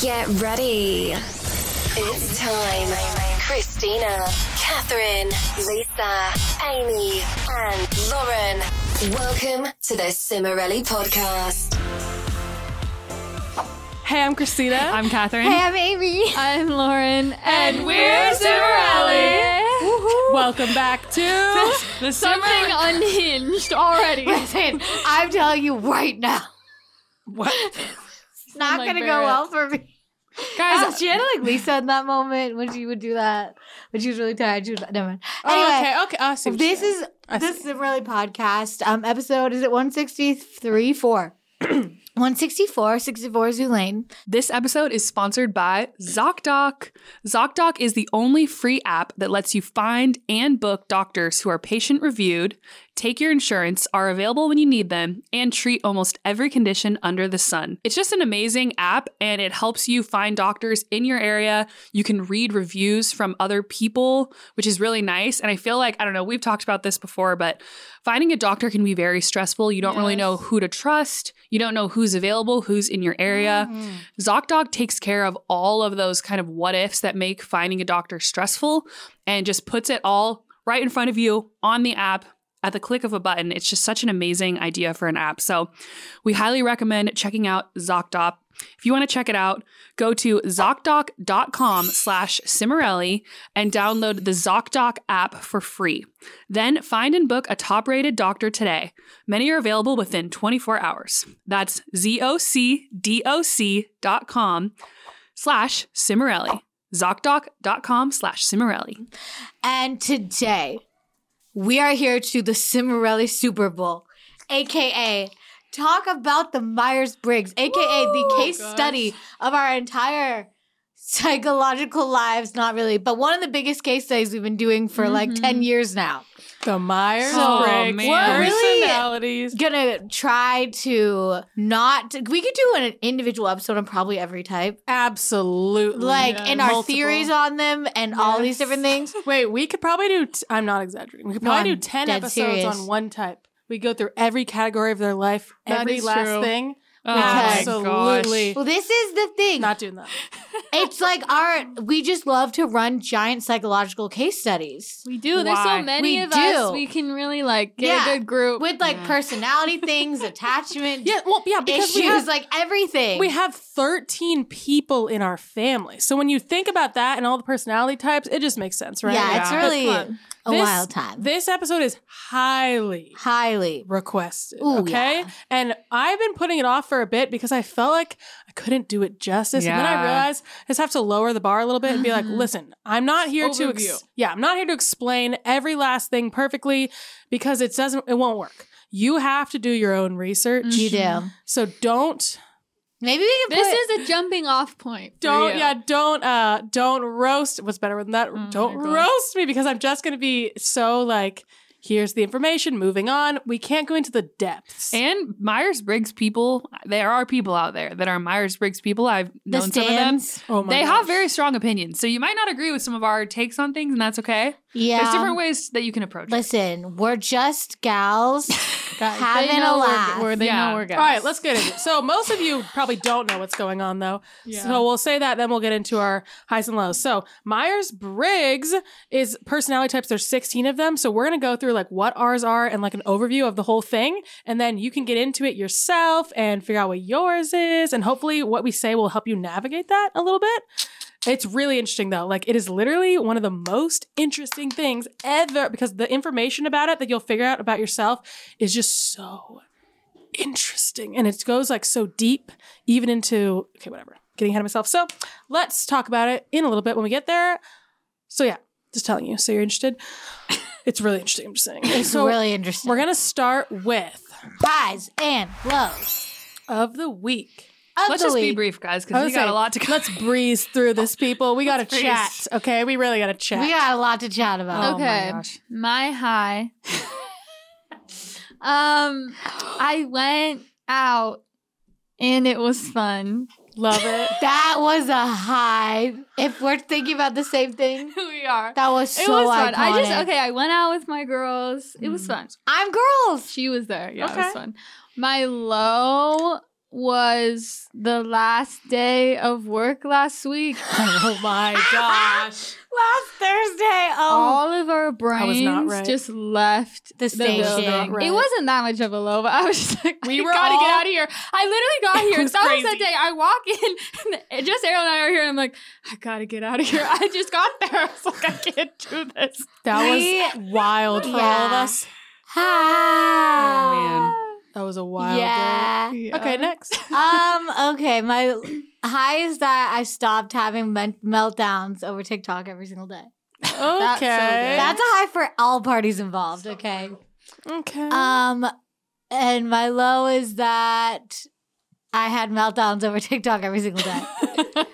Get ready. It's time. Christina, Catherine, Lisa, Amy, and Lauren. Welcome to the Cimorelli podcast. Hey, I'm Christina. I'm Catherine. Hey, I'm Amy. I'm Lauren. And we're Cimorelli. Welcome back to the Something Cimorelli. unhinged already. Listen, I'm telling you right now, What? not like gonna go well for me. Guys, Oh, she had like Lisa in that moment when she would do that, when she was really tired. She was never mind. oh, Anyway, okay, okay. I see this is I this see. is a really podcast. Um, episode is it 163 4. 164, 64 Zoo Lane. This episode is sponsored by ZocDoc. ZocDoc is the only free app that lets you find and book doctors who are patient reviewed, take your insurance, are available when you need them, and treat almost every condition under the sun. It's just an amazing app and it helps you find doctors in your area. You can read reviews from other people, which is really nice. And I feel like, I don't know, we've talked about this before, but finding a doctor can be very stressful. You don't really know who to trust, you don't know who's available, who's in your area. Mm-hmm. ZocDoc takes care of all of those kind of what ifs that make finding a doctor stressful and just puts it all right in front of you on the app at the click of a button. It's just such an amazing idea for an app. So we highly recommend checking out ZocDoc. If you want to check it out, go to ZocDoc.com slash Cimorelli and download the ZocDoc app for free. Then find and book a top rated doctor today. Many are available within 24 hours. That's Z-O-C-D-O-C.com slash Cimorelli. ZocDoc.com slash Cimorelli. And today, we are here to the Cimorelli Super Bowl, aka talk about the Myers Briggs, aka the case study of our entire psychological lives. Not really, but one of the biggest case studies we've been doing for like 10 mm-hmm. years now. the Myers Oh, Briggs man. We're really- personalities. Gonna try to not, we could do an individual episode on probably every type. Absolutely. Like, Yeah. and our theories on them and all these different things. Wait, we could probably do. T- I'm not exaggerating. We could probably I'm do ten episodes serious. on one type. We go through every category of their life, That every last true. thing. Oh my Absolutely. Well, this is the thing. Not doing that. it's like our we just love to run giant psychological case studies We do. There's so many We of us. We can really like get Yeah. a good group. with like personality things, attachment Yeah, well, yeah, because issues, we have like everything. We have 13 people in our family. So when you think about that and all the personality types, it just makes sense, right? yeah, it's really But a This- wild time. This episode is highly Highly. requested. Ooh, okay. yeah. And I've been putting it off for a bit because I felt like I couldn't do it justice. And then I Yeah. realized I just have to lower the bar a little bit and be like, mm-hmm. listen, I'm not here to ex- yeah, I'm not here to explain every last thing perfectly because it doesn't it won't work. You have to do your own research. You do. Mm-hmm. So don't Maybe we can this put is a jumping off point. don't you. yeah don't uh don't roast what's better than that Oh don't roast me because i'm just gonna be so like here's the information moving on we can't go into the depths And Myers Briggs people, there are people out there that are Myers Briggs people. I've the known some of them. oh my They gosh. have very strong opinions. So you might not agree with some of our takes on things, and that's okay. Yeah. There's different ways that you can approach it. Listen, we're just gals having they a know we're- laugh. We're, they Yeah. know we're guys. all right let's get into it so most of you probably don't know what's going on though Yeah. so we'll say that then we'll get into our highs and lows so myers-briggs is personality types there's 16 of them so we're going to go through like what ours are and like an overview of the whole thing and then you can get into it yourself and figure out what yours is and hopefully what we say will help you navigate that a little bit it's really interesting though. Like it is literally one of the most interesting things ever because the information about it that you'll figure out about yourself is just so interesting and it goes like so deep even into okay whatever getting ahead of myself. So let's talk about it in a little bit when we get there. So yeah just telling you so you're interested? It's really interesting i'm just saying. And It's so really interesting. we're gonna start with highs and lows of the week of Let's just be brief, guys, because we was got saying, a lot to go. let's breeze through this people we gotta chat okay we really gotta chat We got a lot to chat about. Oh my okay. gosh. My high. um, I went out and it was fun. love it That was a high. If we're thinking about the same thing, we are. that was so it was fun. iconic. I just okay. I went out with my girls. It was Mm. fun. I'm girls. She was there. Yeah, it was fun. My low was the last day of work last week. oh my gosh. Last Thursday. Oh, All of our brains right. just left The building. station. Right. It wasn't that much of a low, but I was just like, We we were gotta all- get out of here. I literally got It here. was That was crazy. that day. I walk in, and just Ariel and I are here. And I'm like, I gotta get out of here. I just got there. I was like, I can't do this. That We- was wild for all of Yeah. us. Hi. Oh, That was a wild Yeah. day. Yeah. Okay, next. um. Okay. My high is that I stopped having men- meltdowns over TikTok every single day. Okay. so. That's a high for all parties involved. Okay. okay. Um. And my low is that I had meltdowns over TikTok every single day.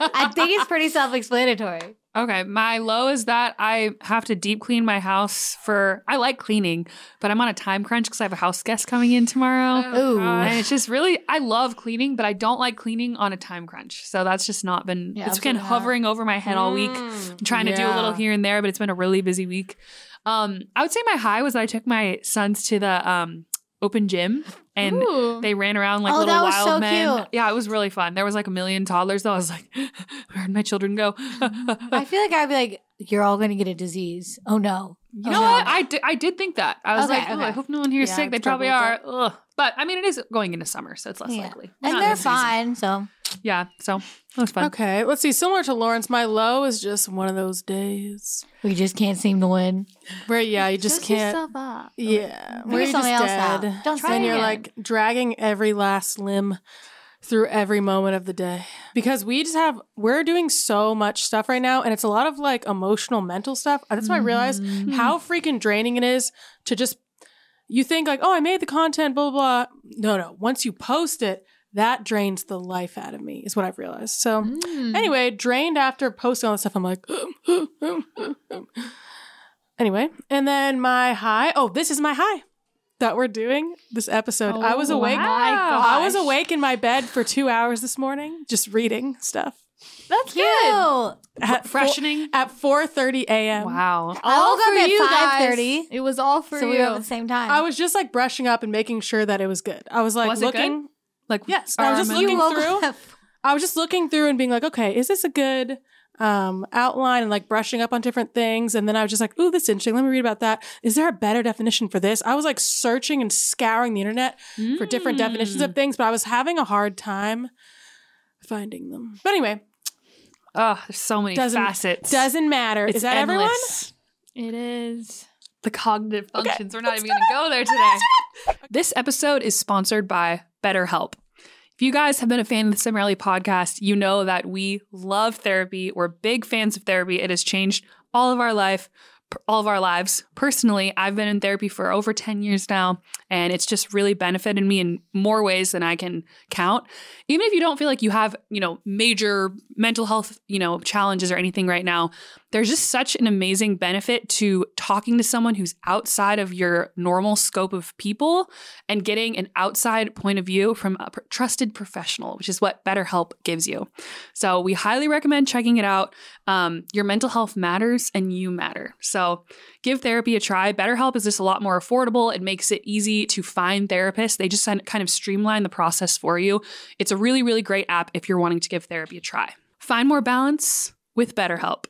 I think it's pretty self-explanatory. Okay, my low is that I have to deep clean my house for. I like cleaning, but I'm on a time crunch because I have a house guest coming in tomorrow. Ooh. And it's just really, I love cleaning, but I don't like cleaning on a time crunch. So that's just not been, Yeah, it's been absolutely not. hovering over my head all week. Mm, I'm trying to do a little here and there, but it's been a really busy week. Um, I would say my high was that I took my sons to the um, open gym and Ooh. they ran around like Oh, little that was wild so men. cute. Yeah, it was really fun. There was like a million toddlers though. I was like, where'd my children go? I feel like I'd be like, "You're all going to get a disease." Oh no. You Oh, know no. what? I did, I did think that. I was Okay, like, oh, okay. I hope no one here is Yeah, sick. They probably are. Ugh. But I mean, it is going into summer, so it's less Yeah. likely. And they're fine. So Yeah, so that was fun. Okay, let's see. Similar to Lauren's, my low is just one of those days we just can't seem to win. where, yeah, you just Dust can't. yourself up. Yeah, Figure where you're just something else dead. Don't and try you're again. like dragging every last limb through every moment of the day because we just have we're doing so much stuff right now and it's a lot of like emotional mental stuff that's why i realized Mm-hmm. how freaking draining it is to just you think like oh i made the content blah blah blah no no once you post it that drains the life out of me is what i've realized so Mm. anyway drained after posting all this stuff i'm like anyway and then my high oh this is my high that we're doing this episode i was Oh awake my I was awake in my bed for two hours this morning, just reading stuff That's Cute. good. at Freshening. four, at four thirty a.m. Wow. I All woke for you guys. 5:30. It was all for so you. we were at the same time. I was just like brushing up and making sure that it was good. I was like Was it good? looking. Like Yes, I was just looking through. I was just looking through and being like, okay, is this a good um, outline and like brushing up on different things? And then I was just like, ooh, this is interesting. Let me read about that. Is there a better definition for this? I was like searching and scouring the internet for different definitions Mm. of things, but I was having a hard time finding them. But anyway, Oh, there's so many Doesn't- facets. doesn't matter. It's is that everyone? endless. It is. The cognitive functions. We're not even going to go there today. This episode is sponsored by BetterHelp. If you guys have been a fan of the Cimorelli podcast, you know that we love therapy. We're big fans of therapy. It has changed all of our life, all of our lives. Personally, I've been in therapy for over 10 years now, and it's just really benefited me in more ways than I can count. Even if you don't feel like you have, you know, major mental health, you know, challenges or anything right now, there's just such an amazing benefit to talking to someone who's outside of your normal scope of people and getting an outside point of view from a trusted professional, which is what BetterHelp gives you. So we highly recommend checking it out. Um, your mental health matters and you matter. So give therapy a try. BetterHelp is just a lot more affordable. It makes it easy to find therapists. They just kind of streamline the process for you. It's a really, really great app if you're wanting to give therapy a try. Find more balance with BetterHelp.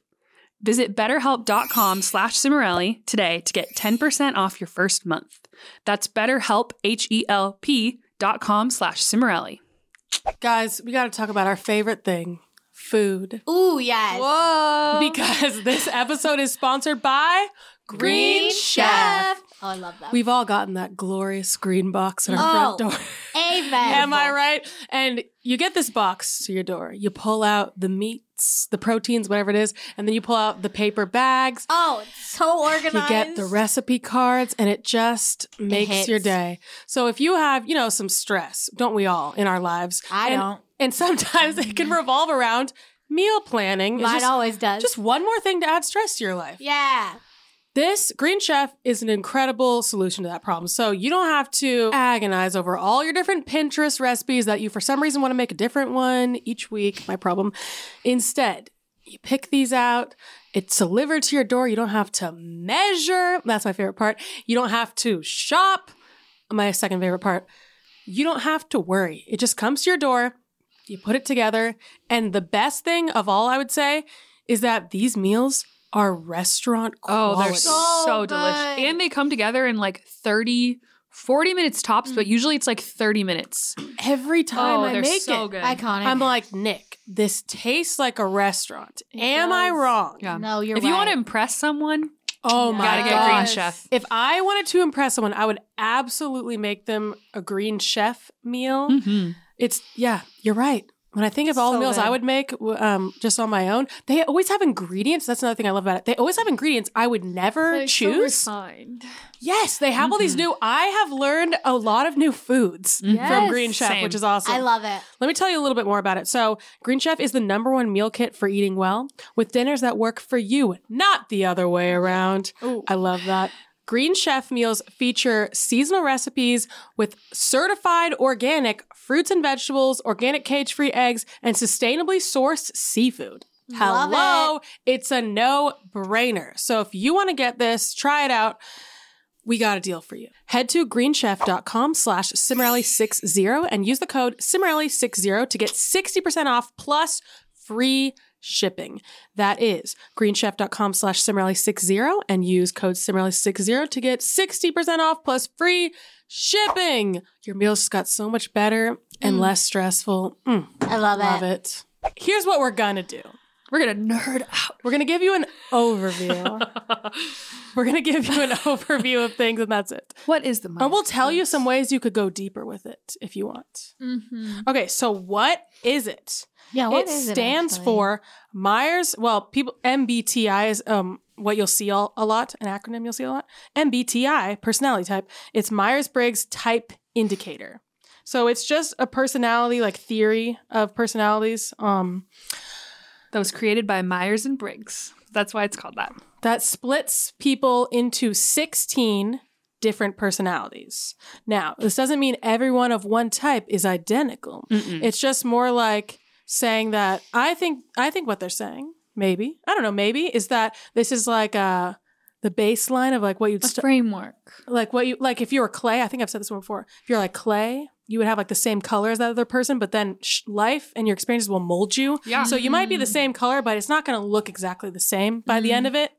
Visit betterhelp.com slash Cimorelli today to get 10% off your first month. That's betterhelp, H-E-L-P dot com slash Cimorelli. Guys, we got to talk about our favorite thing food. Ooh, yes. Whoa. Because this episode is sponsored by Green, Chef. Oh, I love that. We've all gotten that glorious green box at our Oh. front door. Amen. Am I right? And you get this box to your door. You pull out the meats, the proteins, whatever it is, and then you pull out the paper bags. Oh, it's so organized. You get the recipe cards, and it just makes hits. your day. So if you have, you know, some stress, don't we all in our lives? I And- don't. And sometimes it can revolve around meal planning. Mine just, always does. just one more thing to add stress to your life. yeah. This Green Chef is an incredible solution to that problem. So you don't have to agonize over all your different Pinterest recipes that you, for some reason, want to make a different one each week. My problem. Instead, you pick these out. It's delivered to your door. You don't have to measure. That's my favorite part. You don't have to shop. My second favorite part. you don't have to worry. It just comes to your door, you put it together. And the best thing of all, I would say, is that these meals are restaurant quality. Oh, they're so, So delicious. And they come together in like 30, 40 minutes tops, but usually it's like 30 minutes. Every time oh, I they're make so it, good. Iconic. I'm like, Nick, this tastes like a restaurant. Am I does. wrong? Yeah. no, you're if you want to impress someone, Oh Yeah. my gotta get god. Green Chef. If I wanted to impress someone, I would absolutely make them a green chef meal. Mm-hmm. It's yeah, you're right. When I think of all the So meals I would make um, just on my own, they always have ingredients. That's another thing I love about it. They always have ingredients I would never Like, so choose. refined. yes, they have all these new. I have learned a lot of new foods from Yes. Green Chef, Same. which is awesome. I love it. Let me tell you a little bit more about it. So, Green Chef is the number one meal kit for eating well with dinners that work for you, not the other way around. I love that. Green Chef meals feature seasonal recipes with certified organic fruits and vegetables, organic cage free eggs, and sustainably sourced seafood. Love Hello, it's a no brainer. So, if you want to get this, try it out we got a deal for you. Head to greenchef.com slash Cimorelli60 and use the code Cimorelli60 to get 60% off plus free shipping. That is greenchef.com slash Cimorelli60 and use code Cimorelli60 to get 60% off plus free shipping. Your meals just got so much better and less stressful. Mm, I love, love it. it. Here's what we're gonna do. We're to nerd out. We're gonna give you an overview. we're gonna give you an overview of things and that's it. What is the And we'll tell you some ways you could go deeper with it if you want. Mm-hmm. Okay, so what is it? Yeah, what it is stands actually? for Myers. Well, people MBTI is um what you'll see all, a lot. An acronym you'll see a lot. MBTI personality type. It's Myers Briggs Type Indicator. So it's just a personality like theory of personalities. Um, That was created by Myers and Briggs. That's why it's called that. that splits people into 16 different personalities. Now, this doesn't mean everyone of one type is identical. It's just more like saying that I think I think what they're saying, maybe. I don't know, maybe is that this is like uh the baseline of like what you'd A st- framework. like what you like if you were clay, I think I've said this one before. If you're like clay, you would have like the same color as that other person, but then sh- life and your experiences will mold you. Yeah. So you might be the mm. same color, but it's not going to look exactly the same by the end mm. of it.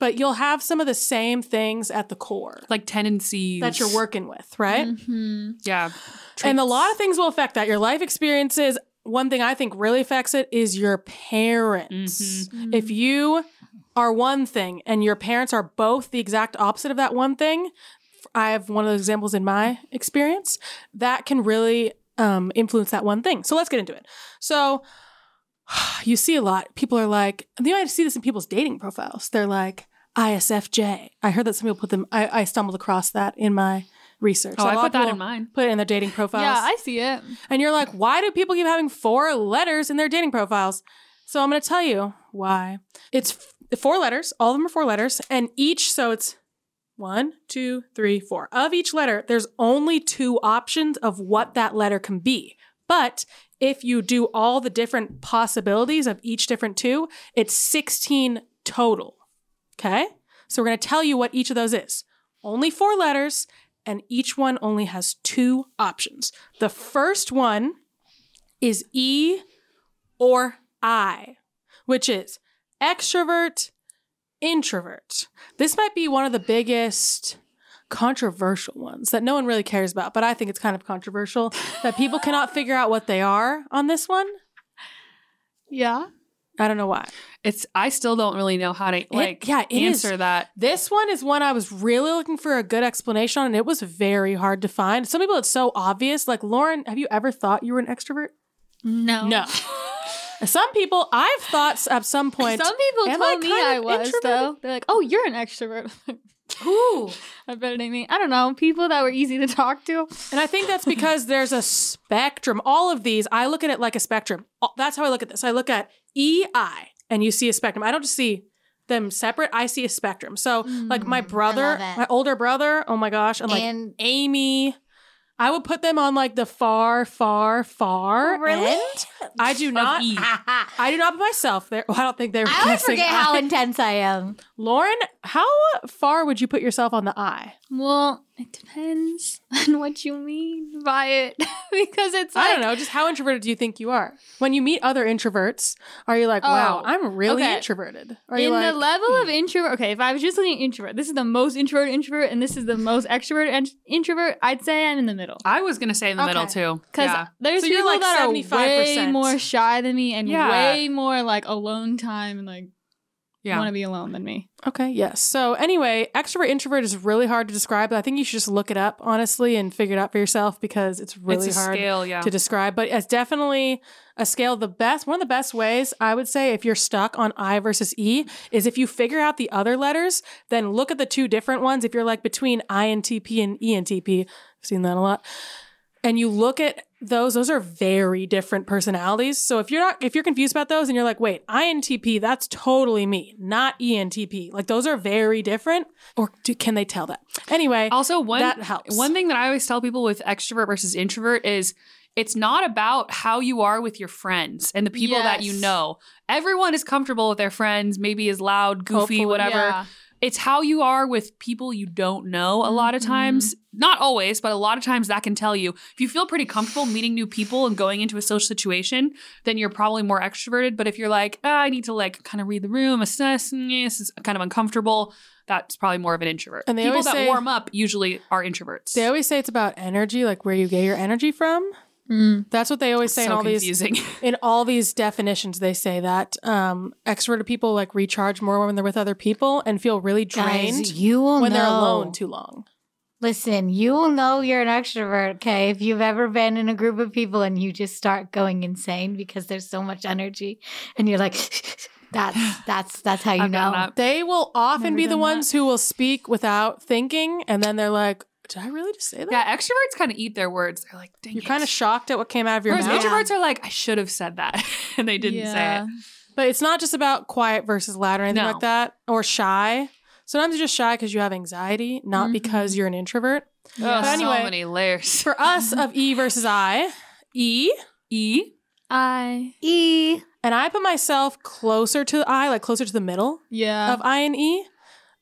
But you'll have some of the same things at the core Like tendencies. that you're working with, right? Mm-hmm. Yeah. And a lot of things will affect that. Your life experiences, one thing I think really affects it is your parents. Mm-hmm. If you are one thing and your parents are both the exact opposite of that one thing, I have one of those examples in my experience that can really um, influence that one thing. So let's get into it. So you see a lot. People are like, you might see this in people's dating profiles. They're like ISFJ. I heard that some people put them. I, I stumbled across that in my research. Oh, a I put that in mine. Put it in their dating profiles. Yeah, I see it. and you're like, why do people keep having four letters in their dating profiles? So I'm going to tell you why. It's f- four letters. All of them are four letters, and each. So it's one, two, three, four. Of each letter, there's only two options of what that letter can be. But if you do all the different possibilities of each different two, it's 16 total. Okay? So we're going to tell you what each of those is. Only four letters, and each one only has two options. The first one is E or I, which is extrovert, introvert. This might be one of the biggest controversial ones that no one really cares about, but I think it's kind of controversial that people cannot figure out what they are on this one. Yeah. I don't know why. It's I still don't really know how to like yeah, it is. answer that. This one is one I was really looking for a good explanation on, and it was very hard to find. Some people, it's so obvious. Like, Lauren, have you ever thought you were an extrovert? No. No. Some people, I've thought at some point. Some people Am I told me I was though. They're like, "Oh, you're an extrovert." Ooh. I bet it me. I don't know. People that were easy to talk to. And I think that's because there's a spectrum. All of these, I look at it like a spectrum. That's how I look at this. I look at EI and you see a spectrum. I don't just see them separate, I see a spectrum. So, like my hmm, brother, my older brother, oh my gosh, and like And- Amy, I would put them on like the far, far, far oh, Really? end. I do not. I do not put myself there. Well, I don't think they were. I guessing forget how intense I am. Lauren, how far would you put yourself on the I? Well, it depends on what you mean by it. because it's like I don't know. Just how introverted do you think you are? When you meet other introverts, are you like, wow, Oh, I'm really okay. introverted? Or are you in like, the level of hmm. introvert, okay, if I was just looking at introvert, this is the most introvert introvert, and this is the most extrovert and introvert. I'd say I'm in the middle. I was gonna say in the middle too. Because Yeah. there's So you're people like that are 75%. way more shy than me and Yeah. way more like alone time and like Yeah. want to be alone than me. Okay, yes. So anyway, extrovert introvert is really hard to describe. I think you should just look it up honestly and figure it out for yourself because it's really it's hard scale, yeah. to describe. But it's definitely a scale. The best, one of the best ways I would say if you're stuck on I versus E is if you figure out the other letters, then look at the two different ones. If you're like between INTP and ENTP, I've seen that a lot. And you look at those, those are very different personalities. So if you're not, if you're confused about those and you're like, wait, INTP, that's totally me, not ENTP. Like those are very different. Or do, can they tell that? Anyway, Also, one That helps. One thing that I always tell people with extrovert versus introvert is it's not about how you are with your friends and the people that you know. Everyone is comfortable with their friends, maybe is loud, goofy, whatever. Yeah. It's how you are with people you don't know a lot of Mhm. times. Not always, but a lot of times that can tell you. If you feel pretty comfortable meeting new people and going into a social situation, then you're probably more extroverted. But if you're like, ah, I need to like kind of read the room, assess, this is kind of uncomfortable, that's probably more of an introvert. And they people that say- warm up usually are introverts. they always say it's about energy, like where you get your energy from. Mm. That's what they always say in so all these in all these definitions. They say that um, extroverted people like recharge more when they're with other people and feel really drained Guys, you will when know. they're alone too long. Listen, you will know you're an extrovert, okay? If you've ever been in a group of people and you just start going insane because there's so much energy and you're like that's that's that's how you I've know. They will often Never be the done ones who will speak without thinking, and then they're like, "Did I really just say that?" yeah, extroverts kind of eat their words. They're like, dang it. You're it. kind of shocked at what came out of your Whereas mouth. introverts are like, I should have said that, and they didn't say it. But it's not just about quiet versus loud or anything No. like that, or shy. Sometimes you're just shy because you have anxiety, not Mhm. because you're an introvert. Oh, But anyway, so many layers. For us of E versus I, E, E, I E. and I put myself closer to I, like closer to the middle yeah. of I and E.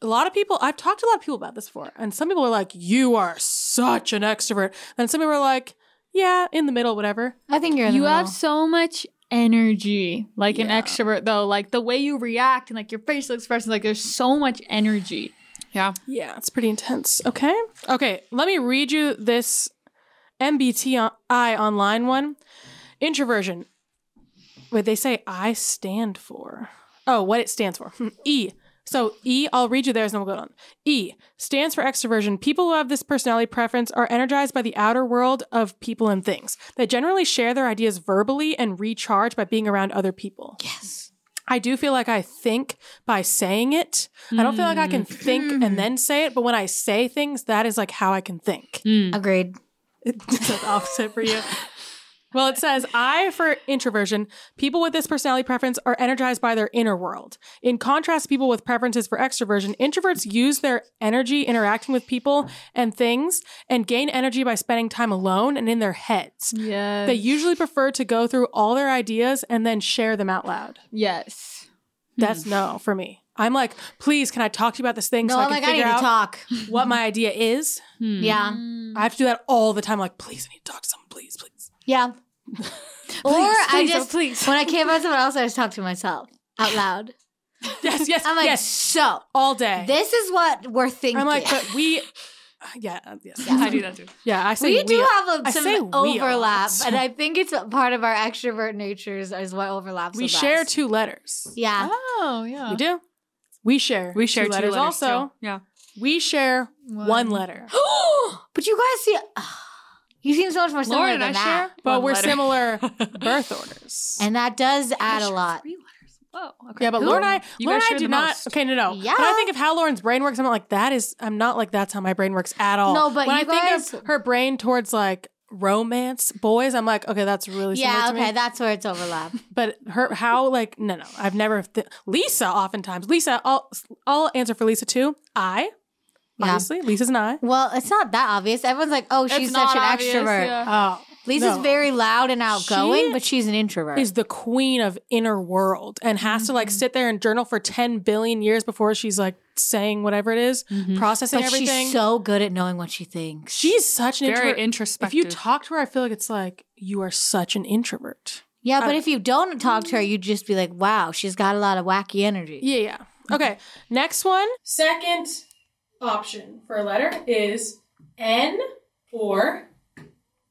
A lot of people, I've talked to a lot of people about this before, and some people are like, "You are such an extrovert," and some people are like, "Yeah, in the middle, whatever." I think you're in you the have so much energy like an extrovert though like the way you react and like your facial expression like there's so much energy yeah. Yeah, it's pretty intense. Okay, okay. Let me read you this MBTI online one. Introversion. Wait, they say I stand for. Oh, what it stands for. E. So E, I'll read you theirs and we'll go on. E stands for extroversion. People who have this personality preference are energized by the outer world of people and things. They generally share their ideas verbally and recharge by being around other people. Yes. I do feel like I think by saying it. I don't feel like I can think and then say it, but when I say things, that is like how I can think. Mm. Agreed. It's the opposite for you. Well, it says I for introversion. People with this personality preference are energized by their inner world. In contrast, people with preferences for extroversion, introverts use their energy interacting with people and things and gain energy by spending time alone and in their heads. yes They usually prefer to go through all their ideas and then share them out loud. yes That's no for me. I'm like, please, can I talk to you about this thing No, so I I'm can like, I need figure to out talk. what my idea is? Hmm. Yeah. I have to do that all the time. Like, please, I need to talk to someone. Please, please. Yeah. or I please, oh, just please. when I care about someone else, I just talk to myself out loud. Yes, yes, I'm like, yes. so All day. this is what we're thinking. I'm like, but we, yeah, uh, yes, Yeah. I do that too. yeah. I say we do have I a, some say we overlap, and I think it's a part of our extrovert natures is what overlaps. we with share us. two letters. Yeah. oh yeah We do. We share. We share two two letters. letters also, too. Yeah. we share one, letter, but you guys see, you seem so much more similar Lauren and than I that. share, but one we're letter. similar birth orders. and that does add a lot. Three letters. Whoa. Okay. yeah, but Who? Lauren and I, You Lauren guys and I share do the not. most. Okay, no, no. Yeah. When I think of how Lauren's brain works, I'm not like that is. I'm not like that's how my brain works at all. No, but when you I think of her brain towards like romance boys, I'm like, okay, that's really similar Yeah, to me. okay, that's where it's overlap. But her how like no no I've never th- Lisa oftentimes Lisa I'll I'll answer for Lisa too. I Yeah. Obviously, Lisa's not. Well, it's not that obvious. Everyone's like, "Oh, she's It's such an obvious, extrovert." yeah. Oh, Lisa's No. very loud and outgoing, She but she's an introvert. is the queen of inner world and has to like Mm-hmm. sit there and journal for 10 billion years before she's like saying whatever it is, processing but everything. she's so good at knowing what she thinks. She's such an Very introvert. If you talk to her, I feel like it's like you are such an introvert. yeah, but if you don't talk to her, you'd just be like, "Wow, she's got a lot of wacky energy." Yeah, yeah. Okay, next one. Second option for a letter is N or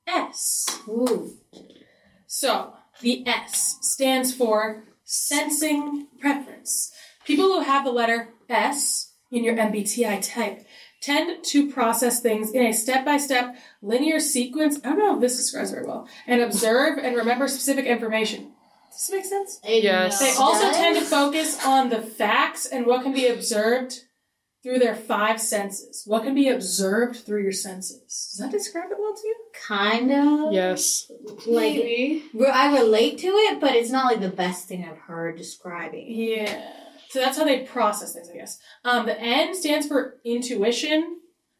S. Ooh. So the S stands for sensing preference. People who have the letter S in your MBTI type tend to process things in a step by step linear sequence. I don't know if this describes very well. And observe and remember specific information. Does this make sense? Yes. They also tend to focus on the facts and what can be observed through their five senses. What can be observed through your senses? Does that describe it well to you? Kind of. yes. Like, re- I relate to it, but it's not like the best thing I've heard describing. Yeah. So that's how they process things, I guess. Um, the N stands for intuition.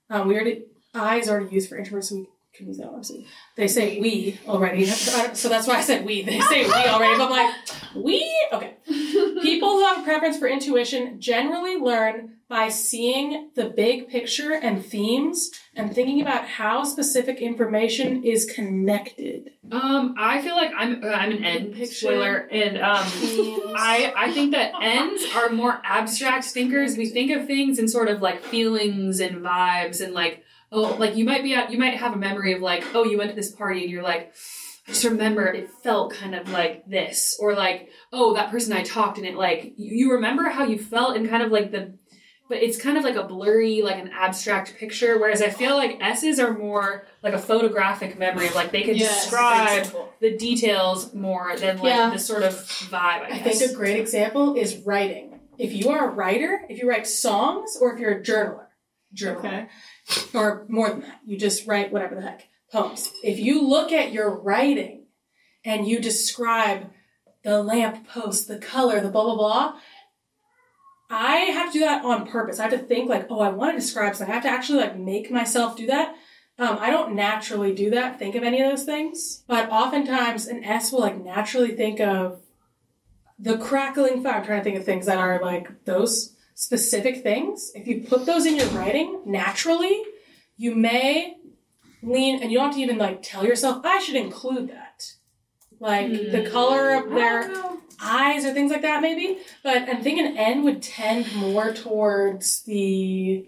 Um, we already I is already used for introverts, so we can use that one. obviously. They say we already, so that's why I said we. They say we already, but I'm like we. Okay. People who have a preference for intuition generally learn by seeing the big picture and themes and thinking about how specific information is connected. Um, I feel like I'm I'm an end Picture. spoiler, and um, I I think that ends are more abstract thinkers. We think of things in sort of like feelings and vibes, and like oh, like you might be at, you might have a memory of like oh, you went to this party and you're like. Just remember it felt kind of like this, or like, oh, that person I talked and it like you, remember how you felt and kind of like the, but it's kind of like a blurry, like an abstract picture. Whereas I feel like S's are more like a photographic memory of like they can describe the details more than like Yeah. the sort of vibe. I, I think a great example is writing. If you are a writer, if you write songs, or if you're a journaler, journaler, or more than that, you just write whatever the heck poems. If you look at your writing and you describe the lamp post, the color, the blah blah blah. I have to do that on purpose. I have to think like, oh, I want to describe something. I have to actually like make myself do that. Um, I don't naturally do that, think of any of those things. But oftentimes an S will like naturally think of the crackling fire. I'm trying to think of things that are like those specific things. If you put those in your writing naturally, you may lean, and you don't have to even like tell yourself, I should include that. Like the color of their eyes or things like that, maybe. But I'm thinking N would tend more towards the.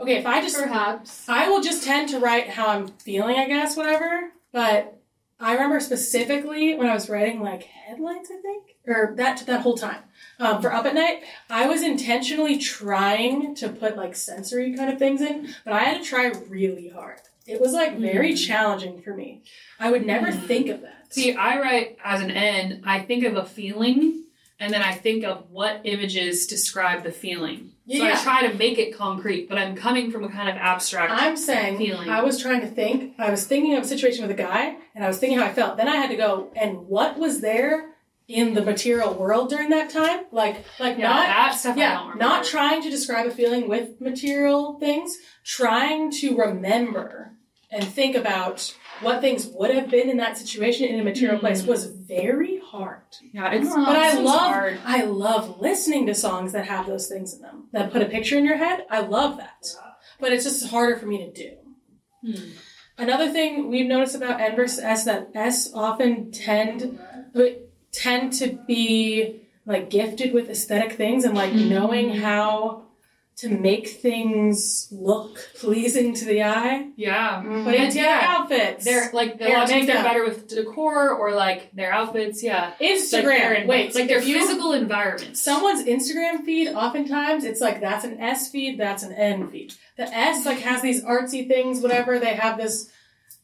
Okay, if I just Perhaps. I will just tend to write how I'm feeling, I guess, whatever. But I remember specifically when I was writing like headlines, I think, or that that whole time um, for Up at Night, I was intentionally trying to put like sensory kind of things in, but I had to try really hard. It was like very mm. challenging for me. I would never mm. think of that. See, I write as an N. I think of a feeling, and then I think of what images describe the feeling. So Yeah. I try to make it concrete, but I'm coming from a kind of abstract. I'm saying feeling. I was trying to think. I was thinking of a situation with a guy, and I was thinking how I felt. Then I had to go and what was there in the material world during that time? Like, like yeah, not that stuff. I yeah, don't remember. not trying to describe a feeling with material things. Trying to remember and think about what things would have been in that situation in a material place was very hard. Yeah, it's But I love hard. I love listening to songs that have those things in them that put a picture in your head. I love that. But it's just harder for me to do. Hmm. Another thing we've noticed about N versus S that S often tend tend to be like gifted with aesthetic things and like mm-hmm. knowing how to make things look pleasing to the eye. Yeah. Put into your outfits. They're like a Hair lot of times they're makeup. better with decor or like their outfits. Yeah. It's like Instagram. their- Wait, like their if you- physical environment. someone's Instagram feed, oftentimes it's like that's an S feed, that's an N feed. The S like has these artsy things, whatever. They have this,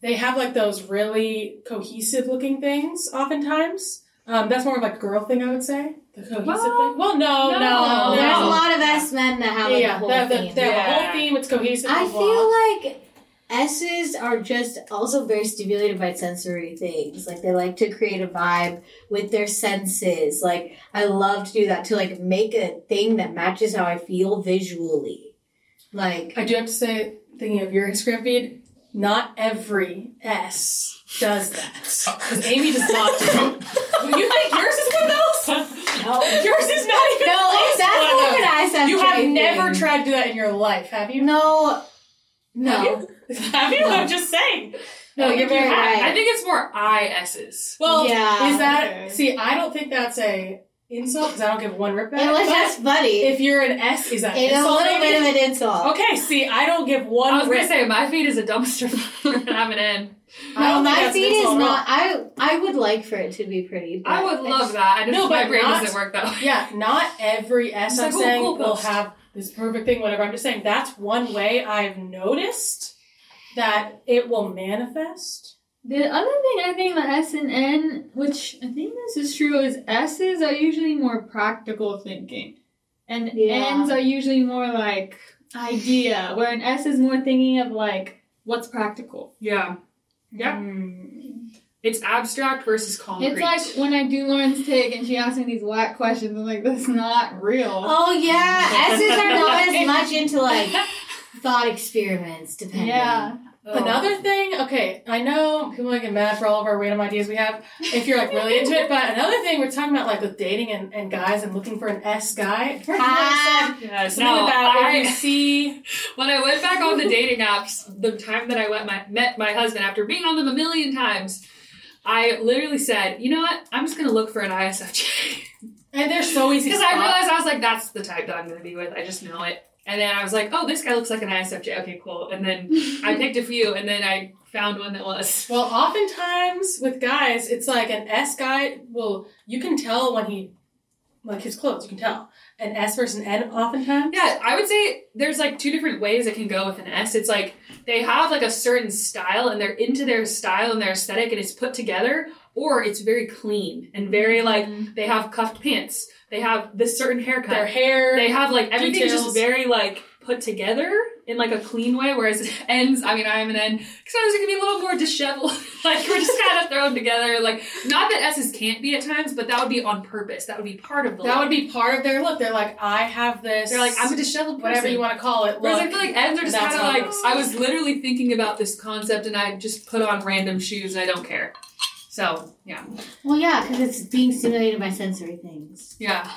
they have like those really cohesive looking things. Oftentimes, um, that's more of like a girl thing, I would say. The cohesive Well, thing. Well, no, no, no, no. There's a lot of S men that have like, yeah, a whole the, the, theme. they have a Yeah. whole theme. It's cohesive. I blah, blah. feel like S's are just also very stimulated by sensory things. Like they like to create a vibe with their senses. Like I love to do that to like make a thing that matches how I feel visually. Like, I do have to say, thinking of your Instagram feed, not every S does that. Because Amy does not do it. Well, you think yours is one of those? no, Yours is not even no, close that's to one of more those. an ISFJ You have thing. never tried to do that in your life, have you? No, no. Have you? Have you? I'm just saying. No, I you're think you very right. I think it's more ISs. Well, Yeah, is that okay. see? I don't think that's a insult because I don't give one rip back. It was but just funny. if you're an S, is that it's a insult? little bit of an insult. Okay, see, I don't give one. I was gonna say my feet is a dumpster fire and I'm an N. I No, don't my that's an is insult at all. not. I I would like for it to be pretty. I would it's- love that. I just, No, my brain not- doesn't work that way. Yeah, not every S It's I'm like, saying cool will post. have this perfect thing, whatever. I'm just saying that's one way I've noticed that it will manifest. The other thing I think about S and N, which I think this is true, is S's are usually more practical thinking, and Yeah. N's are usually more like idea, where an S is more thinking of like what's practical. Yeah. Yeah. Hmm. It's abstract versus concrete. It's like when I do Lauren's take and she asks me these whack questions, I'm like, that's not real. Oh yeah, S's are not as much into like thought experiments, depending. yeah. Oh. Another thing, okay, I know people are getting mad for all of our random ideas we have if you're like really into it, but another thing we're talking about like with dating and, and guys and looking for an S guy. Ah. Yes, Something no, about I, if you see when I went back on the dating apps, the time that I went my, met my husband after being on them a million times, I literally said, you know what? I'm just gonna look for an ISFJ and they're so easy because I realized I was like, that's the type that I'm gonna be with. I just know it. And then I was like, oh, this guy looks like an ISFJ. Okay, cool. And then I picked a few, and then I found one that was. Well, oftentimes with guys, it's like an S guy. Well, you can tell when he, like his clothes, you can tell. An S versus an N, oftentimes. Yeah, I would say there's like two different ways it can go with an S. It's like they have like a certain style and they're into their style and their aesthetic and it's put together, or it's very clean and very like mm-hmm. they have cuffed pants, they have this certain haircut, Their hair. they have like everything details. just very like put together in like a clean way. Whereas ends, I mean, I am an N. Sometimes it can be a little more disheveled. like we're just kind of thrown together. Like not that S's can't be at times, but that would be on purpose. That would be part of the. that look. would be part of their look. They're like, I have this. They're like I'm a disheveled person. whatever you want to call it. Whereas I feel like ends are just kind of like. I was literally thinking about this concept and I just put on random shoes and I don't care. So yeah, Well, yeah, because it's being stimulated by sensory things. yeah,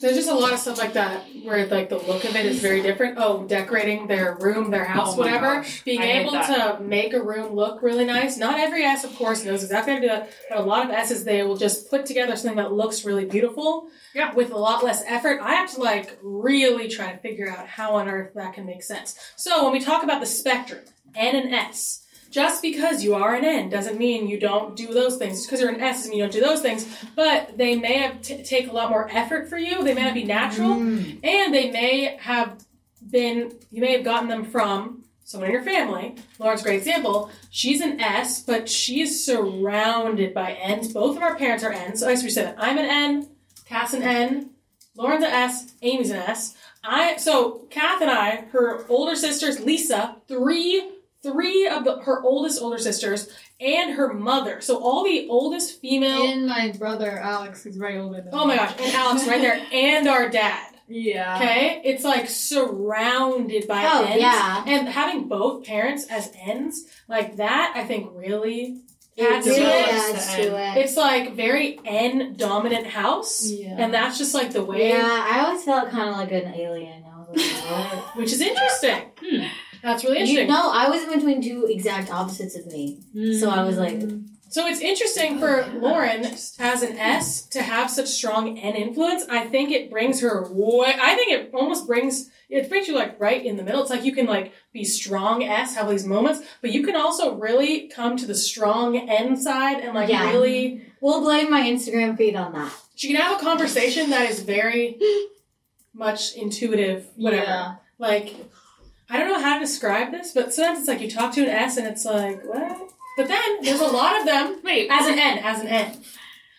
There's just a lot of stuff like that where like the look of it is very different. Oh, decorating their room, their house, Oh whatever. gosh. Being I able to make a room look really nice. Not every S, of course, knows exactly how to do that, but a lot of S's they will just put together something that looks really beautiful. Yeah. With a lot less effort. I have to like really try to figure out how on earth that can make sense. So when we talk about the spectrum, N and S. Just because you are an N doesn't mean you don't do those things. Just because you're an S doesn't mean you don't do those things. But they may have t- take a lot more effort for you. They may not be natural, Mm. and they may have been. You may have gotten them from someone in your family. Lauren's great example. She's an S, but she is surrounded by N's. Both of our parents are N's. So I say that I'm an N. Cass an N. Lauren's an S. Amy's an S. I so Kath and I, her older sisters, Lisa, three three of the, her oldest older sisters, and her mother. So all the oldest female. And my brother Alex is right older than oh my gosh, and Alex right there, and our dad. Yeah. Okay, it's like surrounded by Oh, N's, yeah. and having both parents as N's like that, I think really adds It to really it. adds to it. It's like very N dominant house, Yeah. and that's just like the way, yeah, I always felt kind of like an alien. I was like, what? which is interesting. Hmm. That's really you interesting. know, I was in between two exact opposites of me. So I was like, mm. So it's interesting for oh, Lauren as an S to have such strong N influence. I think it brings her way. I think it almost brings it brings you like right in the middle. It's like you can like be strong S, have these moments, but you can also really come to the strong N side and like Yeah. really. we'll blame my Instagram feed on that. She can have a conversation that is very much intuitive, whatever. Yeah. Like I don't know how to describe this, but sometimes it's like you talk to an S and it's like what. But then there's a lot of them wait. as an N, as an N.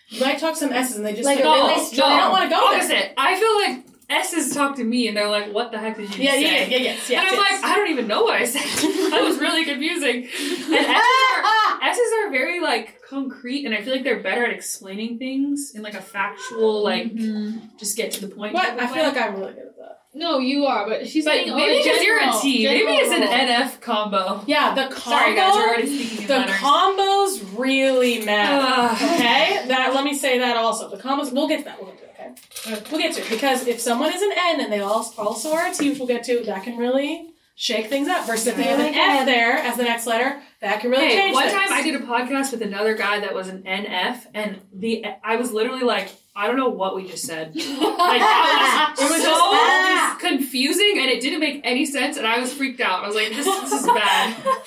You might talk some S's and they just Like a no, really no, they don't want to go there. opposite. I feel like S's talk to me and they're like, "What the heck did you Yeah, say?" yeah, yeah, yeah, yes, yes. and I'm yes. like, I don't even know what I said. that was really confusing. And S's are, S's are very like concrete, and I feel like they're better at explaining things in like a factual, like Mhm. just get to the point. what? I feel like I'm really good at that. No, you are, but she's But saying oh, maybe because you're a general- Maybe it's an. NF combo. Yeah, the combo. Sorry, guys, we're already speaking in the letters. combos really matter. Okay, that let me say that also. The combos. We'll get to that. We'll get to it. Okay, we'll get to it because if someone is an N and they all also are a T, which we'll get to, that can really shake things up. Versus if they have an F there as the next letter, that can really Hey, change one things. time I did a podcast with another guy that was an NF, and the I was literally like, I don't know what we just said. Like that was, it was so confusing, and it didn't make any sense, and I was freaked out. I was like, this, this is bad.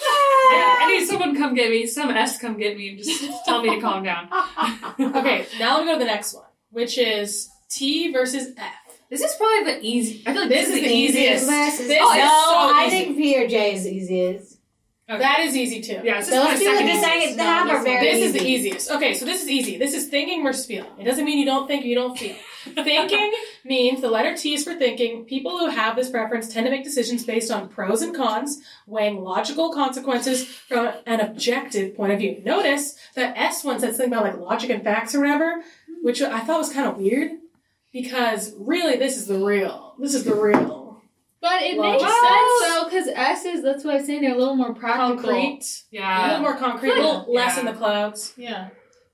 Yeah, I need someone come get me, some S come get me, and just tell me to calm down. okay, now we go to the next one, which is T versus F. This is probably the easy. I feel like This this, is the easiest. Versus- This oh, is no, so I easy. think P or J is easiest. That is easy too. Yeah, this is Those my two second with the easiest. second half are very This is the easiest. Okay, so this is easy. This is thinking versus feeling. It doesn't mean you don't think or you don't feel. thinking means the letter T is for thinking. People who have this preference tend to make decisions based on pros and cons, weighing logical consequences from an objective point of view. Notice that S one said something about like logic and facts or whatever, which I thought was kind of weird because really this is the real. This is the real. But it Logic. makes sense though, because S is that's why I'm saying they're a little more practical. Concrete. Yeah. A little more concrete, a little less in the clouds. Yeah.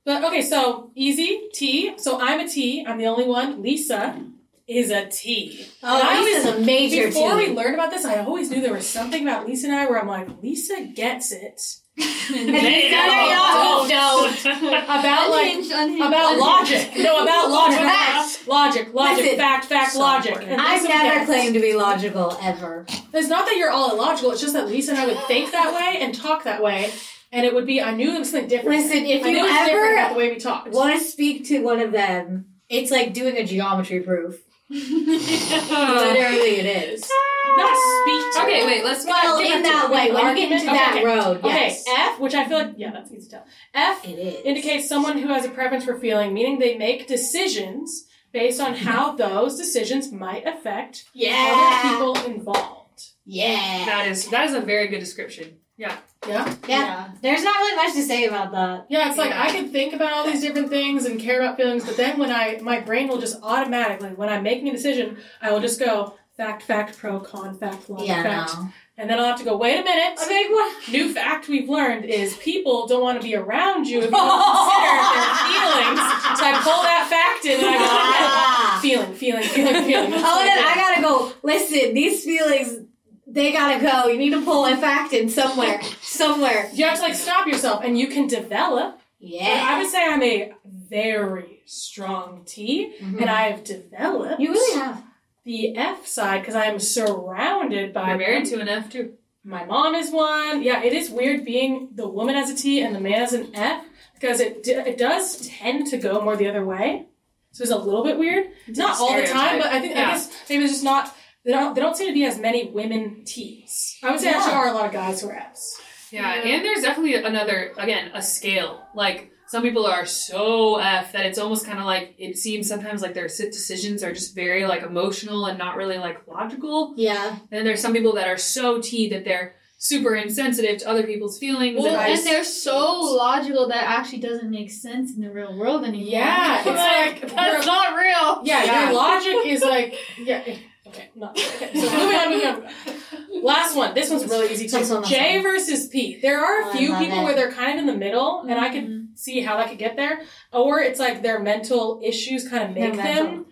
But okay, so easy T. So I'm a T. I'm the only one. Lisa is a T. Oh, and I Oh, Lisa's a major Before T. we learned about this, I always knew there was something about Lisa and I where I'm like, Lisa gets it They don't. don't. about like Unhinged, unhinged, about unhinged. logic. No, about logic. Facts. logic, logic, Listen. fact, fact, So logic. I've never gets it. claimed to be logical ever. It's not that you're all illogical. It's just that Lisa and I would think that way and talk that way, and it would be I knew there was something different. Listen, if you knew it was different about ever the way we talked. want to speak to one of them, it's like doing a geometry proof. Literally, it is. Not speak to. Okay, wait. Let's Well, get in that way, when you get into that Okay. road, Okay. F, which I feel like yeah, that's easy to tell. F It is. indicates someone who has a preference for feeling, meaning they make decisions based on how those decisions might affect Yeah. other people involved. Yeah. That is that is a very good description. Yeah. yeah. Yeah. There's not really much to say about that. Yeah, it's like Yeah. I could think about all these different things and care about feelings, but then when I my brain will just automatically when I'm making a decision, I will just go fact, fact, pro, con, fact, logic, Yeah, fact. no. And then I'll have to go, wait a minute. I mean, what? New fact we've learned is people don't want to be around you if you don't consider their feelings. So I pull that fact in and I go, Ah. feeling, feeling, feeling, feeling. Oh, then I gotta go. Listen, these feelings, they gotta go. You need to pull a fact in somewhere, somewhere. You have to like stop yourself and you can develop. But Yeah. I would say I'm a very strong T Mhm. and I have developed You really have. The F side because I am surrounded by I'm married to an F too. My mom is one. Yeah, it is weird being the woman as a T and the man as an F because it d- it does tend to go more the other way. So it's a little bit weird. Not all the time, but I think I guess maybe it's just not. They don't. They don't seem to be as many women T's. I would say Yeah. actually are a lot of guys who are Fs. Yeah, and there's definitely another again a scale. Like some people are so uh, f that it's almost kind of like it seems sometimes like their decisions are just very like emotional and not really like logical. Yeah. And there's some people that are so t that they're super insensitive to other people's feelings. Well, and and they're so logical that actually doesn't make sense in the real world anymore. Yeah, it's like that's not real. Yeah, Yeah. your logic is like yeah. Eh, okay, not okay. So moving on, moving on. Last one. This one's really easy too. one, J versus P. There are a oh, few people it. where they're kind of in the middle, and I could mm-hmm. See how that could get there. Or it's like their mental issues kind of make them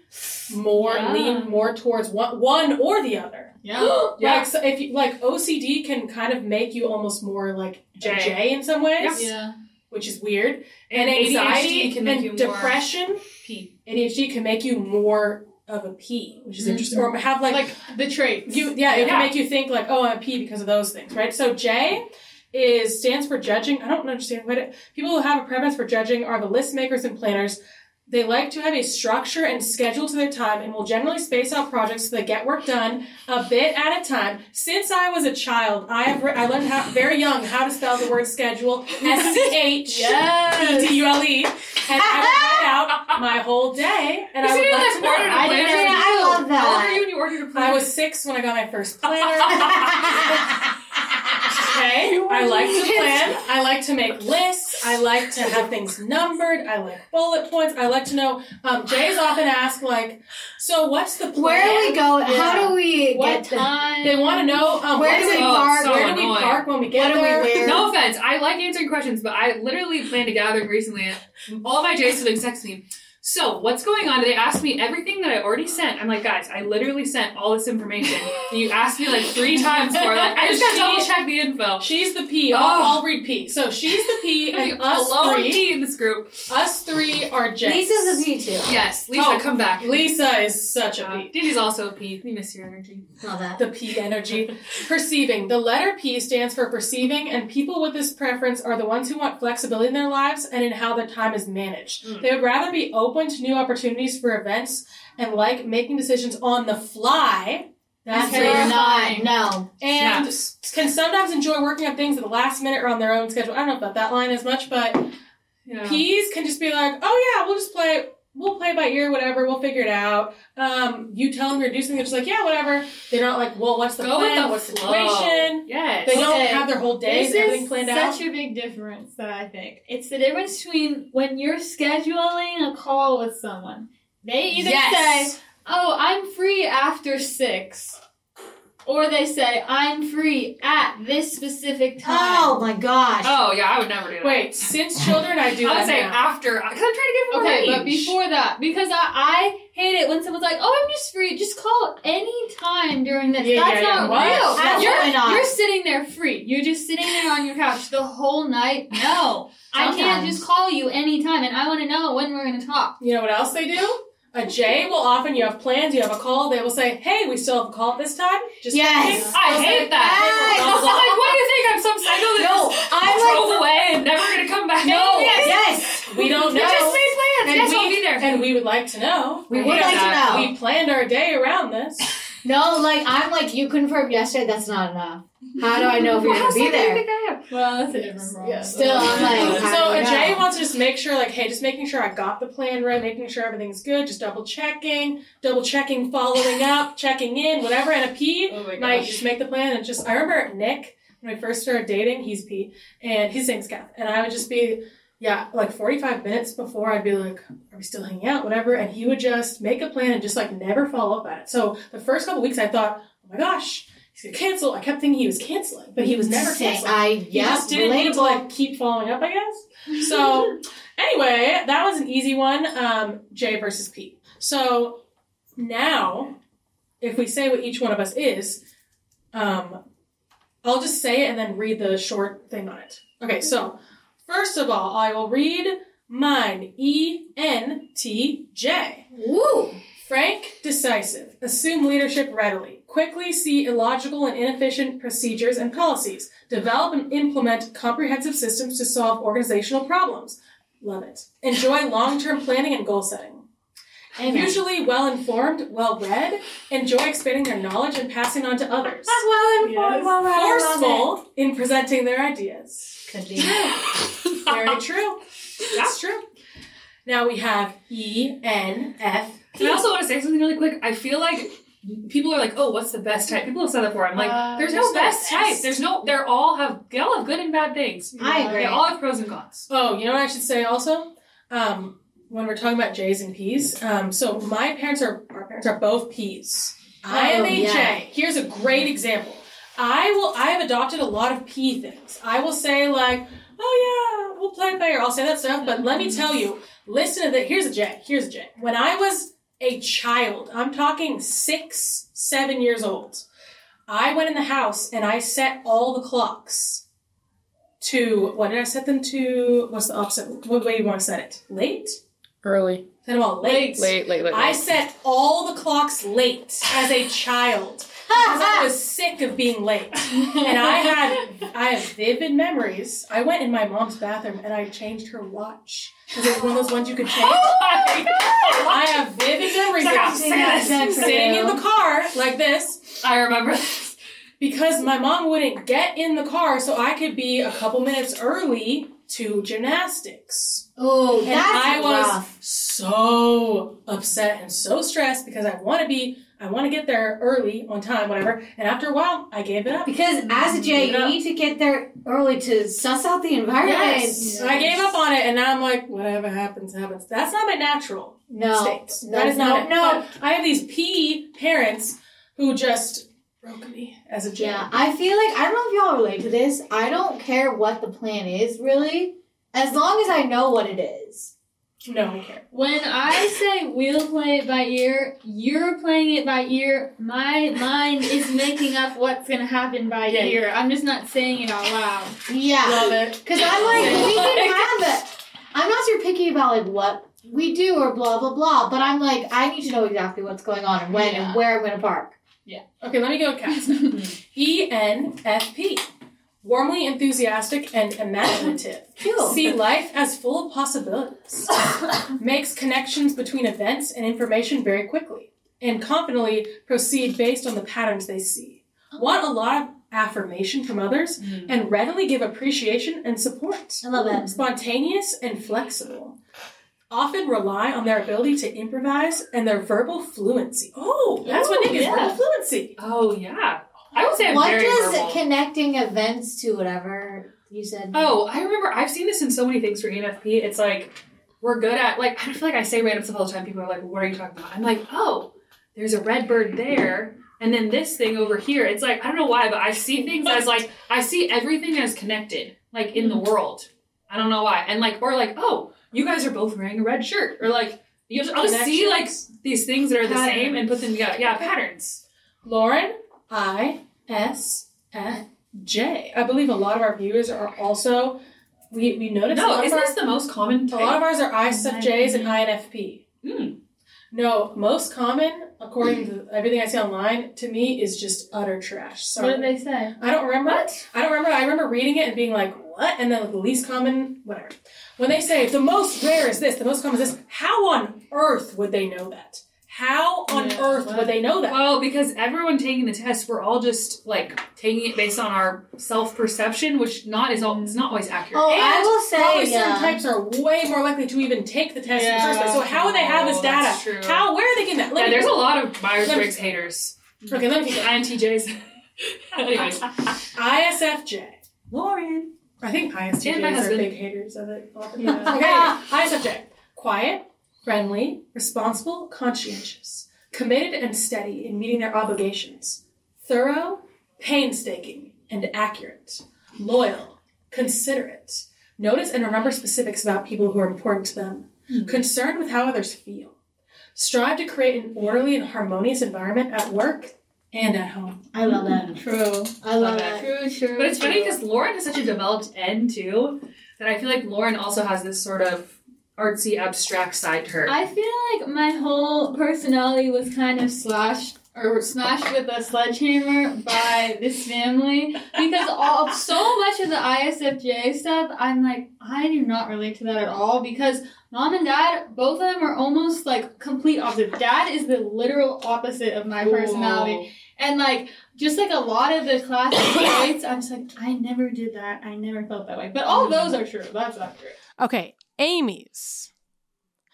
more Yeah. lean more towards one, one or the other. Yeah. Yeah. Like so if you like OCD can kind of make you almost more like a J. J in some ways, Yeah. which is weird. and And anxiety ADHD can make and you more depression, p. ADHD can make you more of a P, which is mm-hmm. interesting. Or have like, Like the traits. you, yeah, it Yeah. can make you think like, oh, I'm a P because of those things, right? So J is stands for judging. I don't understand what it. People who have a preference for judging are the list makers and planners. They like to have a structure and schedule to their time and will generally space out projects so they get work done a bit at a time. Since I was a child, I have re- I learned how, very young how to spell the word schedule S C H E D U L E, and I would write out my whole day, and I Isn't would it like like to know. ordered planner? didn't- I love How old that. were you when you ordered a planner? I was six when I got my first planner. Okay, I like to plan. I like to make lists. I like to have things numbered. I like bullet points. I like to know. Um, J's often asked, like, so what's the plan? Where do we go? Yeah. How do we What get the time? They want to know um, Where what do we it- park? so Where do we park when we get What do we there? wear? No offense, I like answering questions, but I literally planned a gathering recently, and all my J siblings text me. So, what's going on? They asked me everything that I already sent. I'm like, guys, I literally sent all this information. You asked me like three times for it. Like, I just gotta double check the info. She's the P. I'll, Oh. I'll read P. So she's the P, and us three. P in this group. Us three are J. Lisa's a P too. Yes, Lisa, Oh, come back. Lisa is such a Uh, P. Diddy's also a P. We miss your energy. Love that. The P energy. Perceiving. The letter P stands for perceiving, and people with this preference are the ones who want flexibility in their lives and in how their time is managed. Mm. They would rather be open to new opportunities for events and like making decisions on the fly. That's Okay. you're not. No. And Snaps. can sometimes enjoy working on things at the last minute or on their own schedule. I don't know about that line as much, but Yeah. P's can just be like, oh yeah, we'll just play, we'll play by ear, whatever, we'll figure it out. Um, you tell them you're doing something, they're just like, yeah, whatever. They're not like, well, what's the Go with plan? the what's the situation? Yes. They don't have their whole day This and everything is planned such out. a big difference that I think. It's the difference between when you're scheduling a call with someone. They either Yes. say, "Oh, I'm free after 6." Or they say, "I'm free at this specific time." Oh my gosh. Oh yeah, I would never do that. Wait, since children, I do I would that say now. after because I'm trying to give them Okay, range. but before that, because I, I hate it when someone's like, "Oh, I'm just free. Just call any time during this." Yeah, That's yeah, yeah. not What? real. Absolutely You're, not. you're sitting there free. You're just sitting there on your couch the whole night. No, I can't Sometimes. just call you anytime, and I want to know when we're going to talk. You know what else they do? A J will often, you have plans, you have a call, they will say, hey, we still have a call at this time. Just Yes. I They'll hate say, that. "Hey, I'm like, what do you think? I'm some psycho that No, just I'm drove like, away and never gonna come back. no, yes. yes. We don't We know. just made plans. And yes, we, I'll be there. and we would like to know. We would like to uh, know. We planned our day around this. No, like I'm like you confirmed yesterday. That's not enough. How do I know if you're gonna else be do you there? think I am? Well, that's a different problem. Yes. Still, I'm like, how so do a J know? wants to just make sure, like, hey, just making sure I got the plan right, making sure everything's good, just double checking, double checking, following up, checking in, whatever. And a P Oh my might gosh. just make the plan and just. I remember Nick when we first started dating. He's P, and his name's Kath, and I would just be. Yeah, like 45 minutes before, I'd be like, Are we still hanging out? Whatever. And he would just make a plan and just like never follow up at it. So the first couple weeks, I thought, Oh my gosh, he's gonna cancel. I kept thinking he was canceling, but he was never canceling. I He just didn't need to like keep following up, I guess. So anyway, that was an easy one. Um, J versus P. So now, if we say what each one of us is, um, I'll just say it and then read the short thing on it. Okay, so first of all, I will read mine. E N T J. Woo! Frank, decisive. Assume leadership readily. Quickly see illogical and inefficient procedures and policies. Develop and implement comprehensive systems to solve organizational problems. Love it. Enjoy long term planning and goal setting. Amen. Usually well informed, well read. Enjoy expanding their knowledge and passing on to others. well informed, well read, Forceful in presenting their ideas. Could be. Very true. That's true. Now we have E N F And I also want to say something really quick. I feel like people are like, "Oh, what's the best type?" People have said that before. I'm like, Uh, "There's, there's no no best type. There's no. They're all have. They all have good and bad things. I agree. They all have pros and cons." Oh, you know what I should say also? Um, when we're talking about J's and P's, um, so my parents are our parents are both P's. I am Oh, a J. yeah. Here's a great example. I will. I have adopted a lot of P things. I will say like, "Oh yeah, we'll play by ear." I'll say that stuff, but let me tell you. Listen to that. Here's a J. Here's a J. When I was a child, I'm talking six, seven years old. I went in the house and I set all the clocks to what did I set them to? What's the opposite? What way do you want to set it? Late? Early. Set them all late. Late, late, late. I set all the clocks late as a child I was sick of being late, and I had I have vivid memories. I went in my mom's bathroom and I changed her watch because it was one of those ones you could change. I have vivid memories like, I'm of sick of this. sitting in the car like this I remember this. because my mom wouldn't get in the car so I could be a couple minutes early to gymnastics. Oh, And that's I was rough. so upset and so stressed because I want to be, I want to get there early on time, whatever. And after a while, I gave it up. Because as a J, you need to get there early to suss out the environment. Yes. I gave up on it, and now I'm like, whatever happens, happens. That's not my natural No, states. no, that is not no, it. no. But I have these P parents who just broke me as a J. Yeah, I feel like I don't know if y'all relate to this. I don't care what the plan is really, as long as I know what it is. No one cares. When I say we'll play it by ear, you're playing it by ear. My mind is making up what's gonna happen by Yeah. ear. I'm just not saying it out loud. Yeah, Love it. because I'm like we can have it. I'm not super picky about like what we do or blah blah blah, but I'm like I need to know exactly what's going on and when Yeah. and where I'm gonna park. Okay, let me go with cats. E ENFP. Warmly enthusiastic and imaginative. Cool. See life as full of possibilities. Makes connections between events and information very quickly. And confidently proceed based on the patterns they see. Oh. Want a lot of affirmation from others mm. and readily give appreciation and support. I love that. Spontaneous and flexible. Often rely on their ability to improvise and their verbal fluency. Oh, that's what Ooh, Nick is yeah. verbal fluency. Oh yeah. I would say I'm what very does verbal. connecting events to whatever you said? Oh, I remember I've seen this in so many things for ENFP. It's like we're good at like I feel like I say random stuff all the time. People are like, "What are you talking about?" I'm like, "Oh, there's a red bird there, and then this thing over here." It's like I don't know why, but I see things as like I see everything as connected, like in the mm-hmm. world. I don't know why, and like or like, oh, you guys are both wearing a red shirt, or like you just, I'll just see like these things that are the same and put them together. Yeah, patterns. Lauren, I S F J. I believe a lot of our viewers are also. We we noticed a No, isn't our, this the most common? a lot of ours are ISFJs and INFP. Hmm. No, most common, according to everything I see online, to me is just utter trash. Sorry. What did they say? I don't remember. I don't remember. I remember reading it and being like, "What?" And then like, the least common, whatever. When they say the most rare is this, the most common is this. How on earth would they know that? How on Yeah, earth would they know that? Well, because everyone taking the test, we're all just like taking it based on our self perception, which not is all, it's not always accurate. Oh, And I will say, probably certain types are way more likely to even take the test in the first place. So how would they have this data? that's true. How? Where are they getting that? Let yeah, me- there's a lot of Myers Let Briggs haters. Okay, let me keep. INTJs. Anyways, ISFJ. Lauren. I think And my ISTJs are husband. big haters of it. Yeah. Okay, ISFJ. Quiet, friendly, responsible, conscientious, committed and steady in meeting their obligations, thorough, painstaking, and accurate, loyal, considerate, notice and remember specifics about people who are important to them, hmm. concerned with how others feel, strive to create an orderly and harmonious environment at work and at home. I love that. True. I love that. that. True, true. But it's funny because Lauren has such a developed end too that I feel like Lauren also has this sort of artsy, abstract side to her. I feel like my whole personality was kind of slashed or smashed with a sledgehammer by this family because all so much of the ISFJ stuff, I'm like, I do not relate to that at all because mom and dad, both of them are almost like complete opposite. Dad is the literal opposite of my personality. And like just like a lot of the classic traits, I'm just like, I never did that. I never felt that way. But all those are true. That's accurate. Okay, Amy's.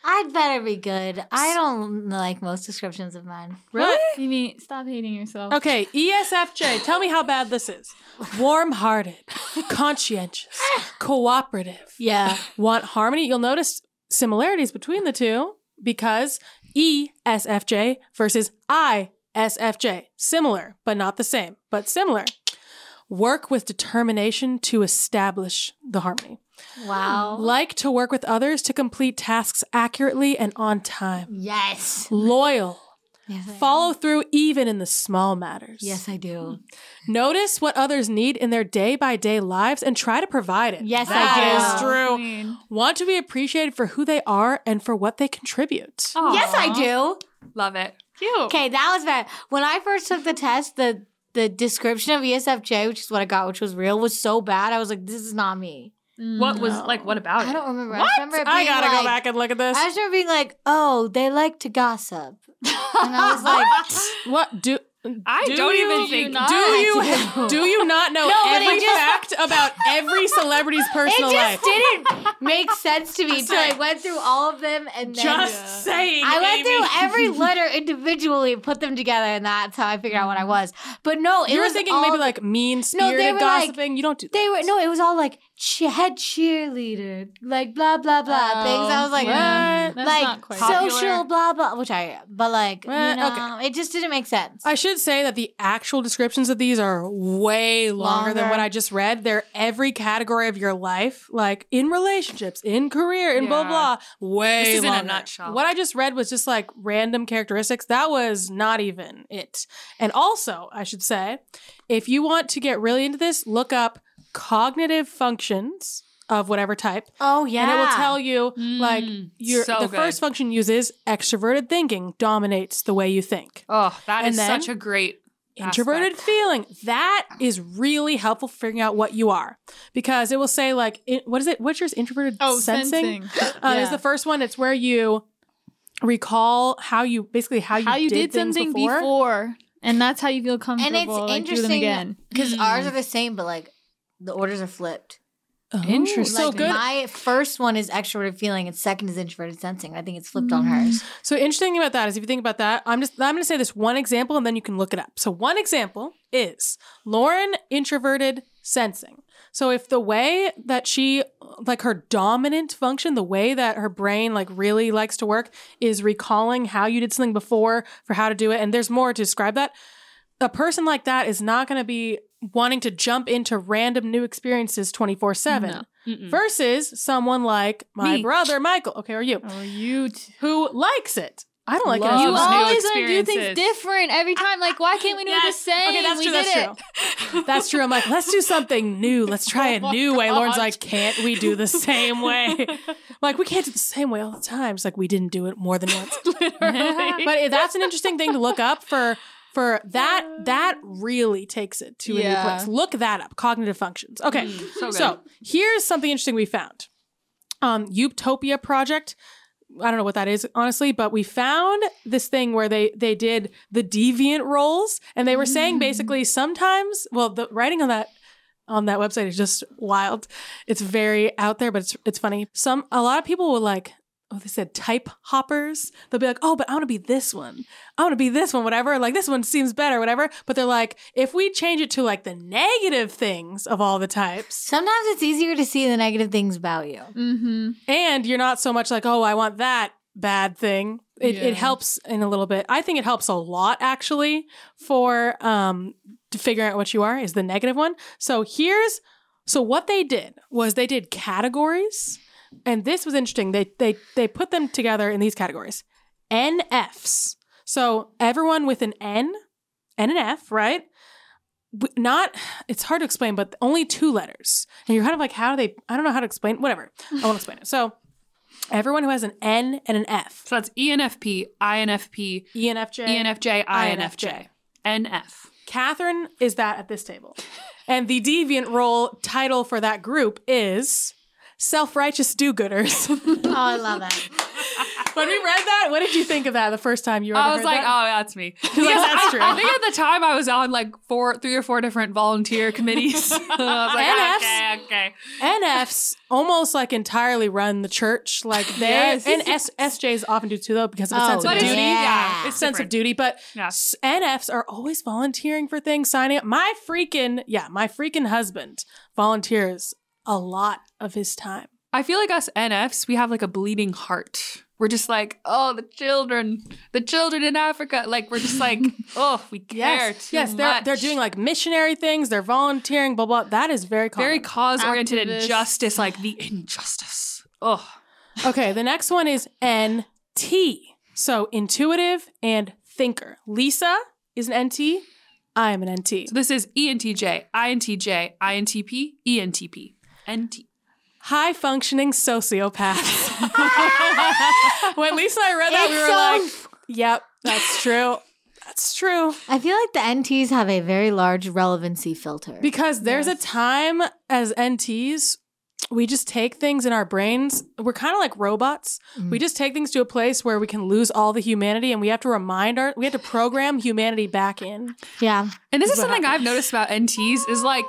I'd better be good. I don't like most descriptions of mine. Really? Amy, stop hating yourself. Okay, ESFJ. Tell me how bad this is. Warm-hearted, conscientious, ah! cooperative. Yeah. Want harmony? You'll notice similarities between the two because E ESFJ versus ISFJ. Similar, but not the same, but similar. Work with determination to establish the harmony. Wow. Like to work with others to complete tasks accurately and on time. Yes. Loyal. Yes, I am. Follow through even in the small matters. Yes, I do. Notice what others need in their day by day lives and try to provide it. Yes, I do. is true. Queen. Want to be appreciated for who they are and for what they contribute. Yes, I do. Love it. Cute. Okay, that was bad. When I first took the test, the the description of ESFJ, which is what I got, which was real, was so bad. I was like, this is not me. What was like? What about I don't remember. I What? just remember it I gotta like, go back and look at this. I just remember being like, oh, they like to gossip. And I was like, what do I Do don't even think. not? Do you do. you not know No, every it just- fact about every celebrity's personal life? it life? just didn't make sense to me until I went through all of them and then Just saying. I went Amy. through every letter individually, and put them together, and that's how I figured out what I was. But no, it You were thinking maybe like mean spirited like- gossiping. you don't do that. they were no, it was all like head cheerleader, like blah blah blah things. I was like, yeah. Like not quite Popular. social blah blah, which I but like Eh, you know, it just didn't make sense. I should say that the actual descriptions of these are way longer, than what I just read. They're every category of your life, like in relationships, in career, in blah Yeah. blah. Way This is in a nutshell. What I just read was just like random characteristics. That was not even it. And also, I should say, if you want to get really into this, look up cognitive functions of whatever type. oh yeah, And it will tell you like Mm, your so the good. first function uses extroverted thinking dominates the way you think. Oh, that And is such a great Introverted aspect. feeling that is really helpful for figuring out what you are because it will say like in, what is it? What's yours? Introverted Oh, sensing, sensing. Uh, is the first one. It's where you recall how you basically how you how you did, did, something before. before. and that's how you feel comfortable. and comfortable. it's like, them interesting again. because Mm. ours are the same, but like the orders are flipped. Oh, Interesting. So good. my first one is extroverted feeling, and second is introverted sensing. I think it's flipped on hers. Mm. So interesting about that is if you think about that, I'm just I'm going to say this one example and then you can look it up. So one example is Lauren introverted sensing. So if the way that she like her dominant function, the way that her brain like really likes to work is recalling how you did something before for how to do it and there's more to describe that. A person like that is not going to be wanting to jump into random new experiences 24/7 No. Versus someone like my Me. brother Michael, okay, or you, Oh, you. T- who likes it. I don't like Loves it. you always want to do things different every time. Like, why can't we do it the same? Okay, that's we true. did That's it. true. That's true. I'm like, let's do something new. Let's try a Oh new way. my Lauren's like, can't we do the same way? like, we can't do the same way all the time. It's like we didn't do it more than once. Literally. but that's an interesting thing to look up for. For that, that really takes it to a new place. Look that up. Cognitive functions. Okay, Mm, so so here's something interesting we found. Um, Utopia project. I don't know what that is honestly, but we found this thing where they they did the deviant roles, and they were saying basically sometimes. Well, the writing on that on that website is just wild. It's very out there, but it's it's funny. Some a lot of people will like. Oh, they said type hoppers. They'll be like, oh, but I want to be this one. I want to be this one, whatever. Like this one seems better, whatever. But they're like, if we change it to like the negative things of all the types, Sometimes it's easier to see the negative things about you. mm-hmm. and you're not so much like, oh, I want that bad thing. It, Yeah. it helps in a little bit. I think it helps a lot actually for um to figure out what you are is the negative one. So here's so what they did was they did categories, and this was interesting. They they they put them together in these categories. NFs. So everyone with an N and an F, right? Not, it's hard to explain, but only two letters. And you're kind of like, how do they, I don't know how to explain, whatever. I won't explain it. So everyone who has an N and an F, So that's ENFP, INFP, ENFJ, ENFJ, INFJ, INFJ. NF. Catherine is that at this table. And the deviant role title for that group is self righteous do gooders. Oh, I love that. when we read that, what did you think of that the first time you ever I was heard like, that? oh, that's me. Like, that's true. I think at the time I was on like four, three or four different volunteer committees. I was like, NFs. okay, okay. NFs almost like entirely run the church. Like they Yes. and S, SJs often do too though because of a Oh, sense of duty. yeah, it's sense of duty, but Yeah. NFs are always volunteering for things, signing up. My freaking yeah, my freaking husband volunteers a lot of his time. I feel like us NFs, we have like a bleeding heart. We're just like, oh, the children, the children in Africa. Like we're just like, oh, we care Yes, too yes, they're much. they're doing like missionary things. They're volunteering, blah blah. That is very common. very cause oriented and justice, like the injustice. Oh, Okay, the next one is NT. So intuitive and thinker. Lisa is an NT. I am an NT. so this is E ENTJ, INTJ, INTP, ENTP, NT. High functioning sociopaths. when Lisa and I read that, we were so- like, yep, that's true. That's true. I feel like the NTs have a very large relevancy filter. Because there's a time as NTs we just take things in our brains. We're kind of like robots. Mm. We just take things to a place where we can lose all the humanity and we have to remind our we have to program humanity back in. Yeah. And this is What something I've noticed about NTs is like,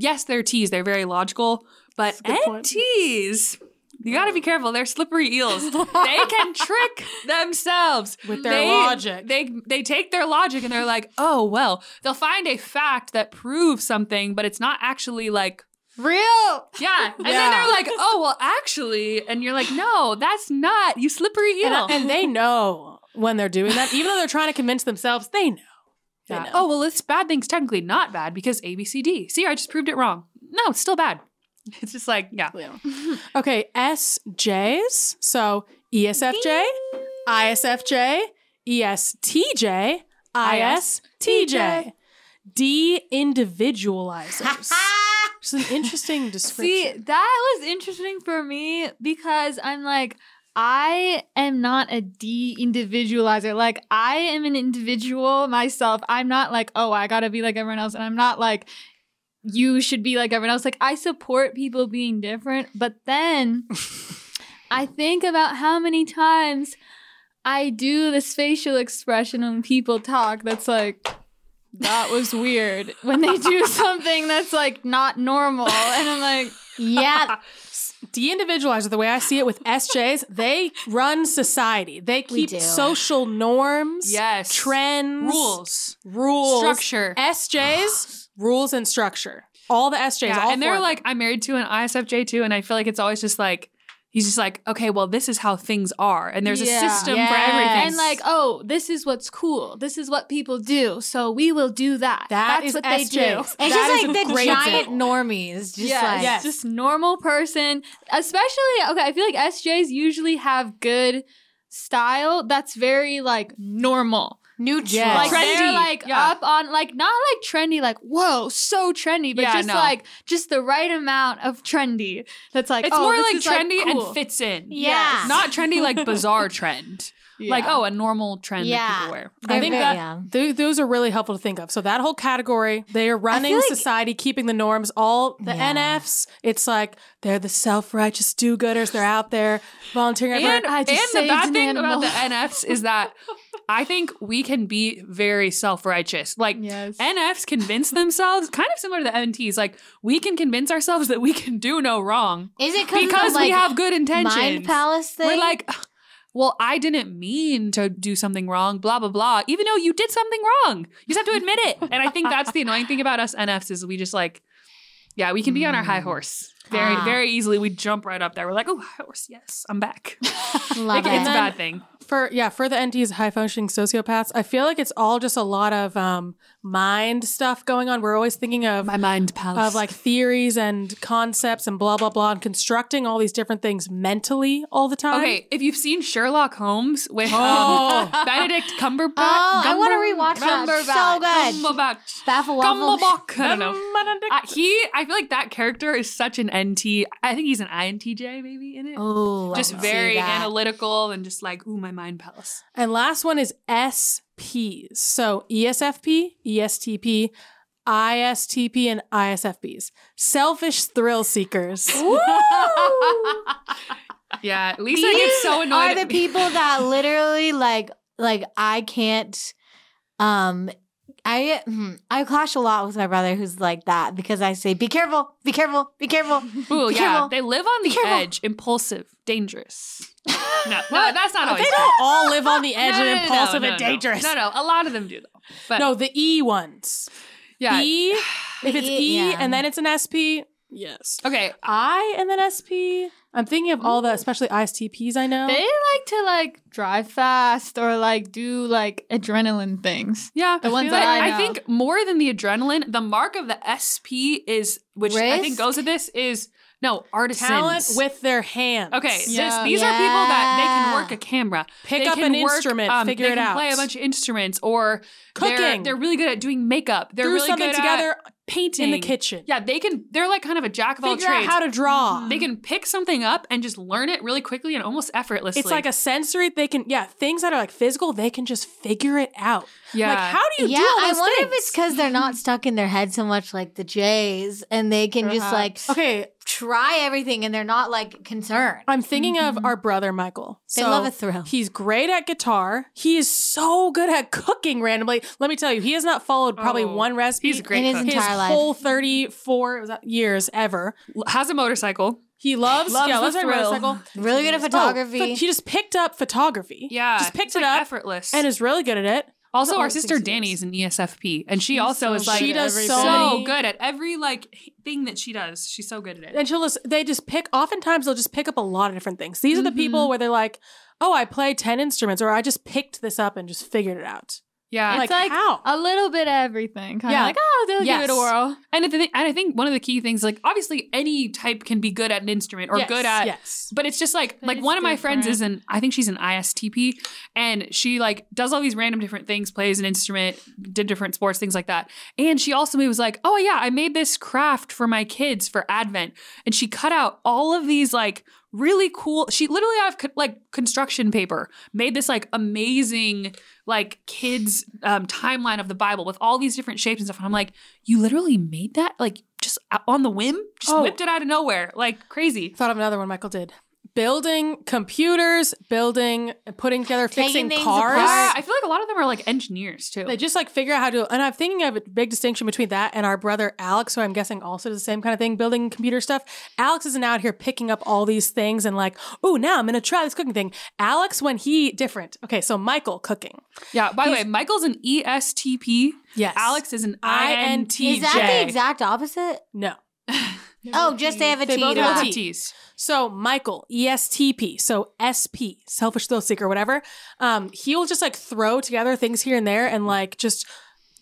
yes, they're T's, they're very logical, but That's a good point. NTs, you gotta be careful. They're slippery eels. they can trick themselves With their They- logic. They they take their logic and they're like, oh well, they'll find a fact that proves something, but it's not actually like Real. yeah. And then they're like, oh well, actually, and you're like, no, that's not you slippery eel. And, and they know when they're doing that, even though they're trying to convince themselves, they know. Yeah. Oh well, this bad thing's technically not bad because A B C D. See, I just proved it wrong. No, it's still bad. It's just like yeah. Okay, SJs. So E ESFJ, ISFJ, ESTJ, ISTJ. De individualizers. It's an interesting description. See, that was interesting for me because I'm like, I am not a de individualizer. Like, I am an individual myself. I'm not like, oh, I gotta be like everyone else. And I'm not like, you should be like everyone else. Like, I support people being different. But then I think about how many times I do this facial expression when people talk that's like, that was weird when they do something that's like not normal. And I'm like, Yeah. De individualizer, the way I see it with SJs, they run society. They keep do. social norms, Yes. trends, Rules. rules, Structure. SJs, rules and structure. All the SJs, Yeah, all and they're of like, I'm married to an ISFJ too, and I feel like it's always just like he's just like, okay, well, this is how things are, and there's Yeah. a system for everything. and like, oh, this is what's cool. This is what people do. So we will do that. That That's is what they do. SJs. It's That just like the great giant example. normies. Just yeah, like Yes. just normal person. Especially okay, I feel like SJs usually have good style that's very like normal. Neutral. Yes. Like they're Trendy. like Yeah. up on like not like trendy, like whoa, so trendy, but Yeah, just no. like just the right amount of trendy. That's like it's oh, more this like is, trendy cool. and fits in. Yeah. Not trendy like bizarre trend. Like, oh, a normal trend that people wear. I They're think very- that yeah. th- those are really helpful to think of. So that whole category, they are running like- society, keeping the norms. All the Yeah. NFs, it's like they're the self-righteous do-gooders. They're out there volunteering. And, everywhere. I and the bad an thing about the NFs is that I think we can be very self righteous. Like, Yes. NFs convince themselves, kind of similar to the NTs, like, we can convince ourselves that we can do no wrong Is it because of, we like, have good intentions. Mind Palace thing? We're like, well, I didn't mean to do something wrong, blah, blah, blah, even though you did something wrong. You just have to admit it. And I think that's the annoying thing about us NFs is we just like, yeah, we can be on our high horse very, Ah. very easily. We jump right up there. We're like, oh, high horse, yes, I'm back. love Like, it. it's a bad thing. For yeah for the NTs high functioning sociopaths I feel like it's all just a lot of um mind stuff going on we're always thinking of My mind palace. of like theories and concepts and blah blah blah and constructing all these different things mentally all the time Okay, if you've seen Sherlock Holmes with Oh. um, Benedict Cumberbatch, Oh, I wanna Cumber- rewatch that. So good. Cumberbatch, Baffle. Cumberbatch. I don't know. Uh, he, I feel like that character is such an NT. I think he's an INTJ maybe in it. Oh, just very analytical and just like, ooh, my mind palace. and last one is SPs so ESFP ESTP ISTP and ISFPs selfish thrill seekers Yeah, Lisa These gets so annoyed. are the people that literally like like I can't um I hmm, I clash a lot with my brother who's like that because I say be careful, be careful, be careful. Ooh, Be yeah, careful. they live on the edge, impulsive, dangerous. No, no, that's not always they true. don't all live on the edge No, no, and no, no, impulsive no, and no. dangerous No, no, a lot of them do though. But no the E ones yeah, E if it's E, E yeah. and then it's an SP yes okay. I and then SP. I'm thinking of all the, especially ISTPs I know. They like to like drive fast or like do like adrenaline things. Yeah, The ones that I I, know. think more than the adrenaline, the mark of the SP is, which I think goes with this, is no artisans. Talent with their hands. Okay, this, Yeah. these are people that they can work a camera, Pick they up an work, instrument, um, figure they it can out. Play a bunch of instruments, or They're, Cooking. they're really good at doing makeup. They're Threw really something good together at painting in the kitchen. Yeah, they can. They're like kind of a jack of all Figure out trades. how to draw. they can pick something up and just learn it really quickly and almost effortlessly. It's like a sensory. They can, yeah, things that are like physical. They can just figure it out. yeah. Like, how do you yeah, do all I wonder things? if it's because they're not stuck in their head so much like the J's, and they can just like okay, try everything and they're not like concerned. I'm thinking of mm-hmm. our brother Michael. They So love a thrill. He's great at guitar. He is so good at cooking randomly. Let me tell you, he has not followed probably Oh, one recipe he's great In his cook. his entire life. whole 34 years ever. Has a motorcycle. He loves, Loves yeah, loves riding thrill. motorcycle. Really good at Oh, photography. pho- he just picked up photography. Yeah, Just picked it's, it like, up effortless. and is really good at it. Also, Oh, our sister she. Dani is an ESFP, and she also so is like she does everything. so good at every like thing that she does. She's so good at it. And she'll just, they just pick, oftentimes they'll just pick up a lot of different things. These are the people mm-hmm. where they're like, oh, I play 10 instruments or I just picked this up and just figured it out. Yeah, like, like how? a little bit of everything. Kind of like, oh, they'll give it Yes. a whirl. and I think and I think one of the key things, like obviously any type can be good at an instrument or Yes, good at yes. But it's just like But like one of my friends is an I think she's an ISTP and she like does all these random different things, plays an instrument, did different sports, things like that. And she also was like, "Oh yeah, I made this craft for my kids for Advent." And she cut out all of these like really cool she literally out of co- like construction paper made this like amazing like kids um, timeline of the bible with all these different shapes and stuff and i'm like you literally made that like just on the whim just Oh. whipped it out of nowhere like crazy Thought of another one Michael did. Building computers, building, putting together, Taking fixing things cars. apart. I feel like a lot of them are like engineers too. They just like figure out how to. And I'm thinking of a big distinction between that and our brother Alex, who I'm guessing also does the same kind of thing, building computer stuff. Alex isn't out here picking up all these things and like, oh, now I'm gonna try this cooking thing. Alex, when he different. Okay, so Michael cooking. yeah. By the way, Michael's an E ESTP. Yes. Alex is an INTJ. Is that the exact opposite? No. Oh, just they have a They T both to have a Both T's. So Michael, E ESTP, so SP, selfish thrill seeker, whatever. Um, he'll just like throw together things here and there and like just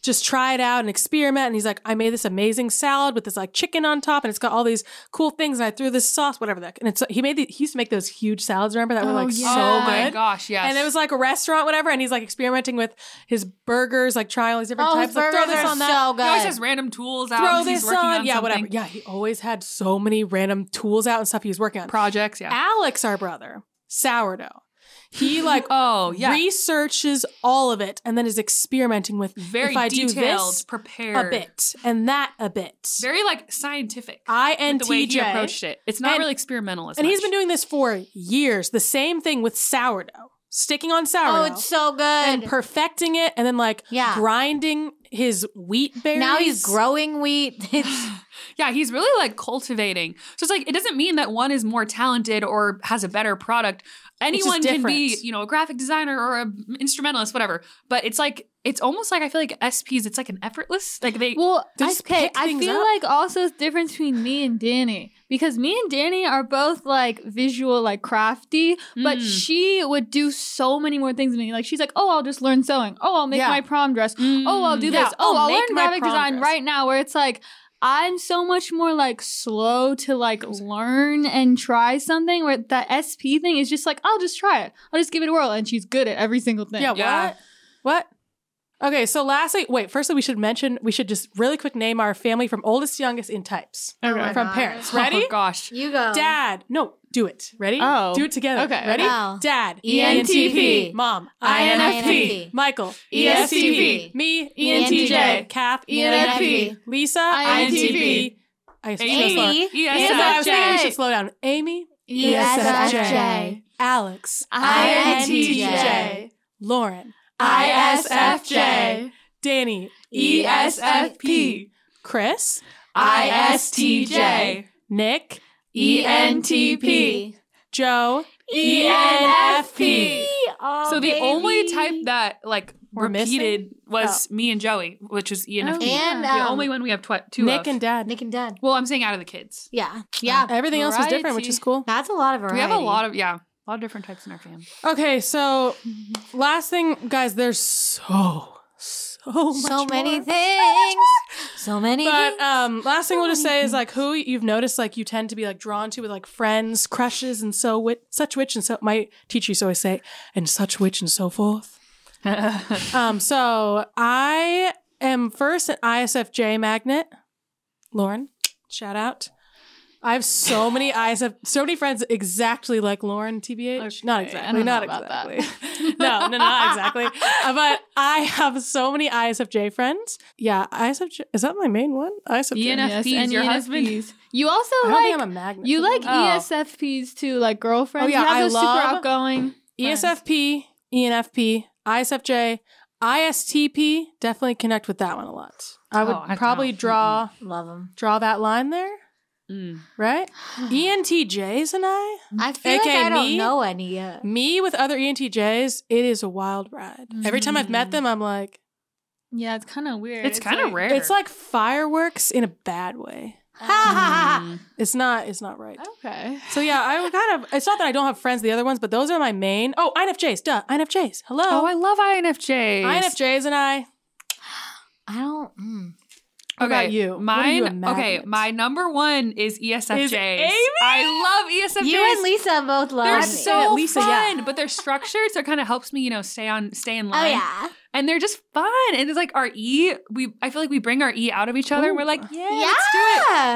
just try it out and experiment. And he's like, I made this amazing salad with this like chicken on top, and it's got all these cool things. And I threw this sauce, whatever that. And it's he made the, he used to make those huge salads. Remember that were oh, like so good. oh my gosh, yes. And it was like a restaurant, whatever. And he's like experimenting with his burgers, like trying all these different Oh, types. his Like, throw burgers this are on that so he always has random tools out. throw as he's this working on. on yeah, something. whatever. Yeah, he always had so many random tools out and stuff he was working on. Projects. Yeah. Alex, our brother, sourdough. He like Oh yeah. researches all of it and then is experimenting with Very if I detailed, do this prepared. a bit and that a bit. Very like scientific. I with the way he INTJ. approached it. It's not And- really experimental as And he's been doing this for years. The same thing with sourdough. Sticking on sourdough. Oh, it's so good. and perfecting it and then like Yeah. grinding his wheat berries. now he's growing wheat. It's Yeah, he's really like cultivating. So it's like it doesn't mean that one is more talented or has a better product. Anyone can be, you know, a graphic designer or a instrumentalist, whatever. But it's like it's almost like I feel like SPs. It's like an effortless. Like they. Well, I, just okay, pick I feel up. like also the difference between me and Dani because me and Dani are both like visual, like crafty, but Mm. she would do so many more things than me. Like she's like, oh, I'll just learn sewing. Oh, I'll make Yeah. my prom dress. Oh, I'll do Yeah, this. Oh, I'll I'll learn graphic design dress. right now. Where it's like. I'm so much more like slow to like learn and try something where that SP thing is just like, I'll just try it. I'll just give it a whirl. And she's good at every single thing. Yeah, Yeah. what? What? Okay, so lastly, wait, firstly, we should mention, we should just really quick name our family from oldest to youngest in types. Oh okay. From God. parents. Oh, Ready? Oh gosh. you go. Dad. No, do it. Ready? Oh. Do it together. Okay, Ready? okay. Dad. E ENTP. Mom. INFP. Michael. ESTP. Me. ENTJ. Kath. ENFP. Lisa. INTP. I should Amy. slow- Amy. I we should slow down. Amy. E ESFJ. Alex. INTJ. Lauren. ISFJ. Dani. ESFP. Chris. ISTJ. Nick. ENTP. Joe. E ENFP. So the only type that like We're missing? repeated was me and Joey, which was E ENFP. Oh, And the um, only one we have tw- two Nick of. and Dad. Nick and Dad. well, I'm saying out of the kids. Yeah. Yeah. Everything else was different, which is cool. That's a lot of variety. We have a lot of yeah, a lot of different types in our family. Okay, so last thing, guys, there's so so much so many more. things. So many But um, last thing So we'll just say is like who you've noticed like you tend to be like drawn to with like friends, crushes, and so wit such which and so my teacher used to always say and such which and so forth. Um, so I am first an ISFJ magnet. Lauren, shout out. I have so many ISF, so many friends exactly like Lauren, TBH. not Okay, I exactly, don't know not about that. exactly. no, no, not exactly. Uh, but I have so many ISFJ friends. Yeah, ISFJ, is that my main one? ISFJ. ENFP Yes, is your husband? ENFPs. You also I like I'm a magnet. you like. Oh. ESFPs too, like girlfriends. Oh, yeah, you have I love- super outgoing. Friends. ESFP, ENFP, ISFJ, ISTP. Definitely connect with that one a lot. I would Oh, I probably don't. draw Love them. draw that line there, Mm. right? ENTJs and I, I feel AK like I don't me? know any yet. me with other ENTJs, it is a wild ride. Every time I've met them, I'm like, Yeah, it's kind of weird. It's, kind of like- rare. it's like fireworks in a bad way. Mm. It's not. It's not right. Okay. So yeah, I would kind of. It's not that I don't have friends, the other ones, but those are my main. Oh, INFJs, duh, INFJs. Hello, Oh, I love INFJs. INFJs and I. I don't. Mm. What about you? What you, Mine. okay, my number one is ESFJs. Is Amy? I love ESFJs. You and Lisa both love They're me. so Lisa, yeah. fun, but they're structured, so it kind of helps me, you know, stay on, stay in line. Oh line. yeah. and they're just fun. And it's like our E, we I feel like we bring our E out of each other. and We're like, yeah, Yeah. let's do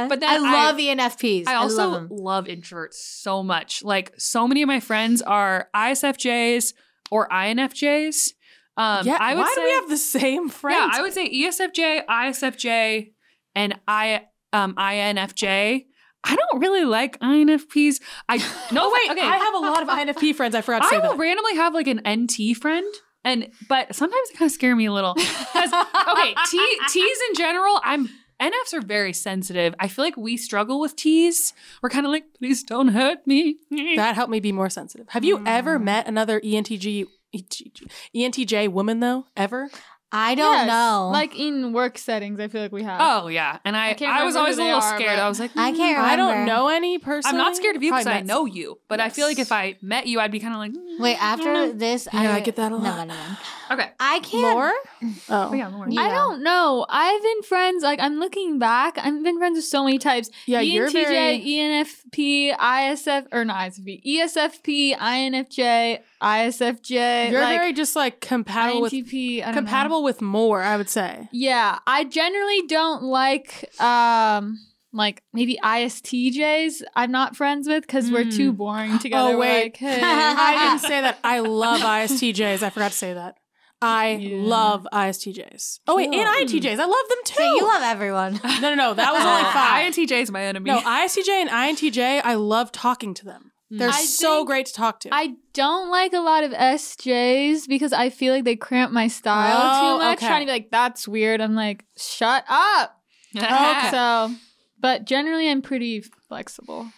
it. But then I I- love ENFPs. I also love 'em. love introverts so much. Like so many of my friends are ISFJs or INFJs. Um, yeah. I would why say, do we have the same friends? Yeah, I would say ESFJ, ISFJ, and I um INFJ. I don't really like INFPs. I no oh wait, okay. I have a lot of INFP friends. I forgot to I will that. randomly have like an NT friend, and but sometimes it kind of scare me a little. okay, T T's in general, I'm NFs are very sensitive. I feel like we struggle with T's. We're kind of like, please don't hurt me. that helped me be more sensitive. Have you ever met another ENTG, ENTJ woman though? Ever? I don't Yes, know. Like in work settings, I feel like we have. Oh yeah, and I I can't I, was always a little are, scared. I was like, I can't I don't know any person. I'm not scared of you because I know you. you, but I feel like if I met you, I'd be kind of like, mm, Wait, after this, Yeah, I get that a lot. No, no, no. okay. I can't. More? Oh, Oh yeah, Lauren. Yeah. I don't know. I've been friends. Like I'm looking back, I've been friends with so many types. Yeah, you're ENTJ, very- ENFP, ISF, or not ISFP, ESFP, INFJ, ISFJ. You're like, very just like compatible with INTP. I don't know. compatible with more. I would say. Yeah, I generally don't like um like maybe ISTJs. I'm not friends with because we're too boring together. Oh, wait. like, hey. I didn't say that. I love ISTJs. I forgot to say that. I Yeah. love ISTJs. Oh wait, and INTJs. I love them too. So you love everyone. no, no, no. That was only five. INTJ is my enemy. No, ISTJ and INTJ. I love talking to them. They're hmm. I so great to talk to. I don't like a lot of SJs because I feel like they cramp my style Oh, too much. okay. Trying to be like, that's weird. I'm like, shut up. Okay. So, but generally, I'm pretty flexible.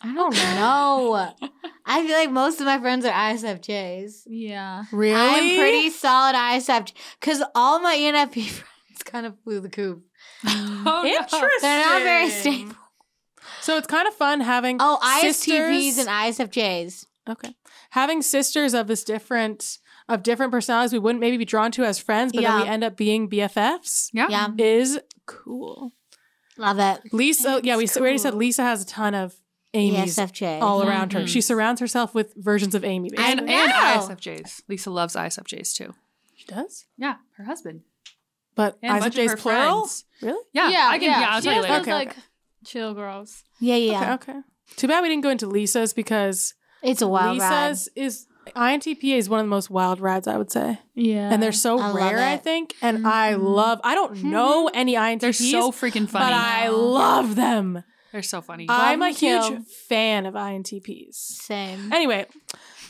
I don't oh, know. I feel like most of my friends are ISFJs. Yeah. really? I'm pretty solid ISFJ because all my ENFP friends kind of flew the coop. Oh, no. interesting. They're not very stable. So it's kind of fun having Oh, sisters. ISTPs and ISFJs. Okay. Having sisters of this different of different personalities we wouldn't maybe be drawn to as friends, but Yeah. then we end up being BFFs yeah. Yeah, is cool. love it. Lisa, yeah, we, we already said Lisa has a ton of Amy's ESFJ. all around her. Mhm. She surrounds herself with versions of Amy. I Basically. And, and know. ISFJs. Lisa loves ISFJs too. she does, Yeah, her husband. but And a bunch of ISFJ's her plural. friends. Really? Yeah, Yeah, I can. Yeah, I'll she tell you has later. those, Okay, like okay. Chill girls. Yeah, yeah. Okay, okay. Too bad we didn't go into Lisa's because It's a wild Lisa's is INTP is one of the most wild rides I would say, Yeah. and they're so I rare. I think, and mm-hmm. I love. I don't mm-hmm. know any INTPs. They're so freaking funny. but I love them. They're so funny. I'm a huge fan of INTPs. Same. Anyway,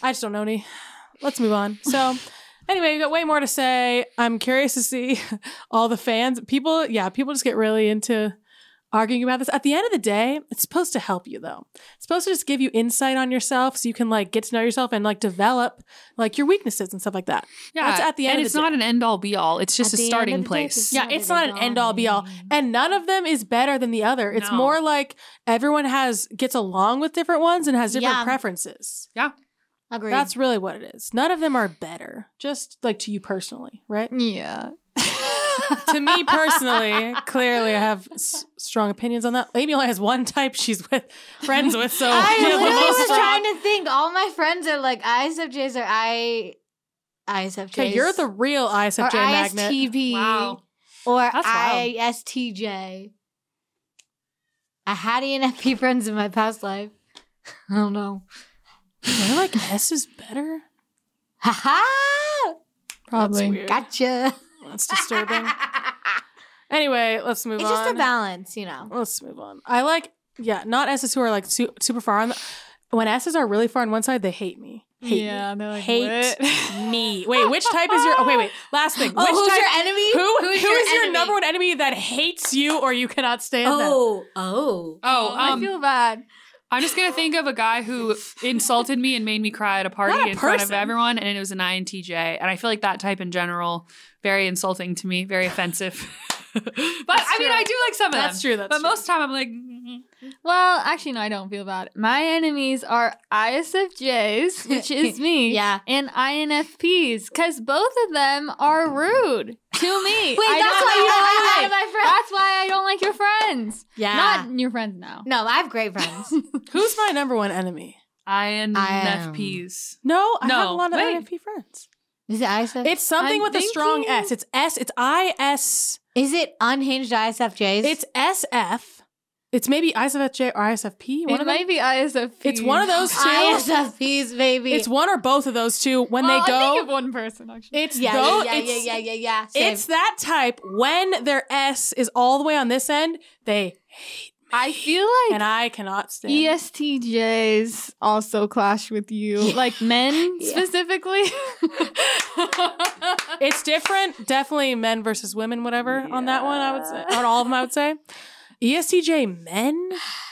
I just don't know any. Let's move on. So, anyway, we got way more to say. I'm curious to see all the fans. People, yeah, people just get really into arguing about this. At the end of the day, it's supposed to help you though. It's supposed to just give you insight on yourself so you can like get to know yourself and like develop like your weaknesses and stuff like that. yeah, that's at the end and of it's the not day. an end all be all. It's just At a starting of the day, place. Yeah, it's not an end all be all. And none of them is better than the other. It's No. more like everyone has gets along with different ones and has different Yeah. preferences. Yeah. Agreed. That's really what it is. None of them are better, just like to you personally, right? yeah. To me personally, clearly, I have s- strong opinions on that. Amy only has one type she's with, friends with, so I she has the literally most was strong- trying to think. All my friends are like ISFJs or I ISFJs. Okay, you're the real or ISFJ magnet. ISTP Wow. or That's wild. ISTJ. I had ENFP friends in my past life. I don't know. I like S is better. Ha ha! Probably. Gotcha. That's disturbing. Anyway, let's move It's on. just a balance, you know. Let's move on. I like, yeah, not S's who are like su- super far on. The, when S's are really far on one side, they hate me. Hate yeah, me. they're like, hate what? me. Wait, which type is your? Oh, wait, wait. Last thing. Oh, which who's type, your enemy? Who, Who's who your is your number one enemy that hates you or you cannot stand them? Oh, oh. Oh, I um, feel bad. I'm just gonna think of a guy who insulted me and made me cry at a party a in front of everyone, and it was an INTJ. And I feel like that type in general, very insulting to me, very offensive. but I mean, true. I do like some of them. That's true. That's but true. most of the time, I'm like, mm-hmm. Well, actually, no, I don't feel bad. My enemies are ISFJs, which is me, Yeah. and INFPs, because both of them are rude to me. Wait, I that's why you don't like any my friends. That's why I don't like your friends. Yeah. Not your friends now. no, I have great friends. Who's my number one enemy? INFPs. No, I have a lot of wait. NFP friends. Is it ISF? It's something I'm with a strong S. It's S. It's I S. Is it unhinged ISFJs? It's SF. It's maybe ISFJ or ISFP. One it of them. might be ISFP. It's one of those two. ISFPs, baby. It's one or both of those two. When well, they I go, think of one person actually. it's yeah, those. yeah, yeah, it's, yeah, yeah, yeah, yeah. Same. It's that type. When their S is all the way on this end, they I feel like and I cannot stand. ESTJs also clash with you, like men Yeah. specifically. It's different. Definitely men versus women. Whatever on that one, I would say. On all of them, I would say. ESTJ men.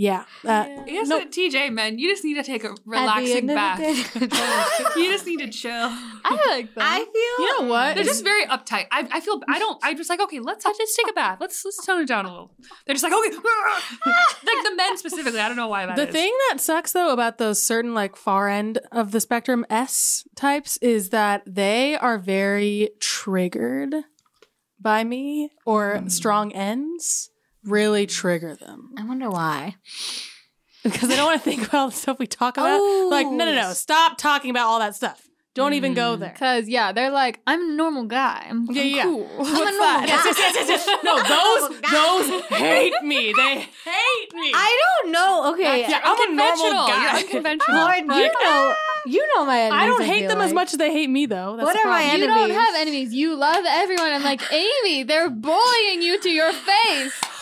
Yeah. Uh, Yes, No. TJ, man, you just need to take a relaxing end of the bath. you just need to chill. I like that. I feel. You know what? They're just very uptight. I, I feel I don't. I'm just like okay, let's let's take a bath. Let's let's tone it down a little. They're just like okay, like the men specifically. I don't know why that the is. thing that sucks though about those certain like far end of the spectrum S types is that they are very triggered by me or strong ends really trigger them I wonder why. because I don't want to think about all the stuff we talk about. Like, no, no, no, oh. stop talking about all that stuff. Don't even go hmm. there. Because yeah, they're like, I'm a normal guy. I'm, Yeah, I'm yeah. cool. I'm a What's normal that? guy. Yes, yes, yes, yes. No, Oh, those those hate me. They hate me. I don't know. Okay, yeah, I'm a normal guy. You're unconventional. Lauren, Like, you know, you know my enemies. I don't hate them as much as they hate me, though. That's What are my problem. You don't have enemies. You love everyone. I'm like, Amy, they're bullying you to your face.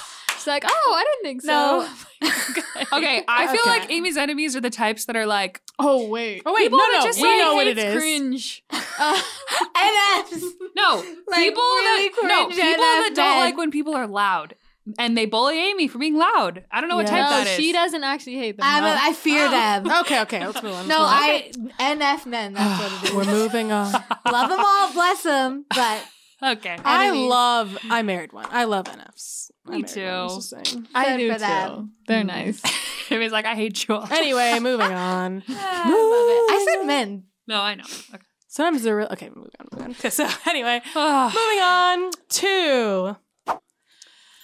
She's like, oh, I didn't think so. Okay, I feel Okay. like Amy's enemies are the types that are like, Oh wait. Oh wait, People no, that no, just we say know what it It's is. Cringe. Uh, NFs. no, Like, people really that no cringe people that NF don't men. like when people are loud, and they bully Amy for being loud. I don't know what Yeah. type no, that is. she doesn't actually hate them. I'm a, no. I fear them. Okay, okay, let's move on. No, let's I NF men. That's what it is. We're moving on. Love them all, bless them. But Okay. I Enemies. love. I married one. I love NFs. I Me married one, I'm too. just saying. I Good do for too. them. They're nice. Amy's like, I hate you all. Anyway, moving on. I I said men. No, I know. Okay. Sometimes they're real. Okay, moving on. Moving on. Okay, so anyway, Ah. moving on to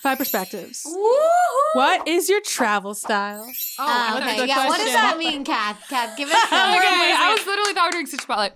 five perspectives. What is your travel style? Oh, Uh, okay. okay, good yeah. What does that mean, Kath? Kath, give us okay. I was literally thought we were doing such spotlight.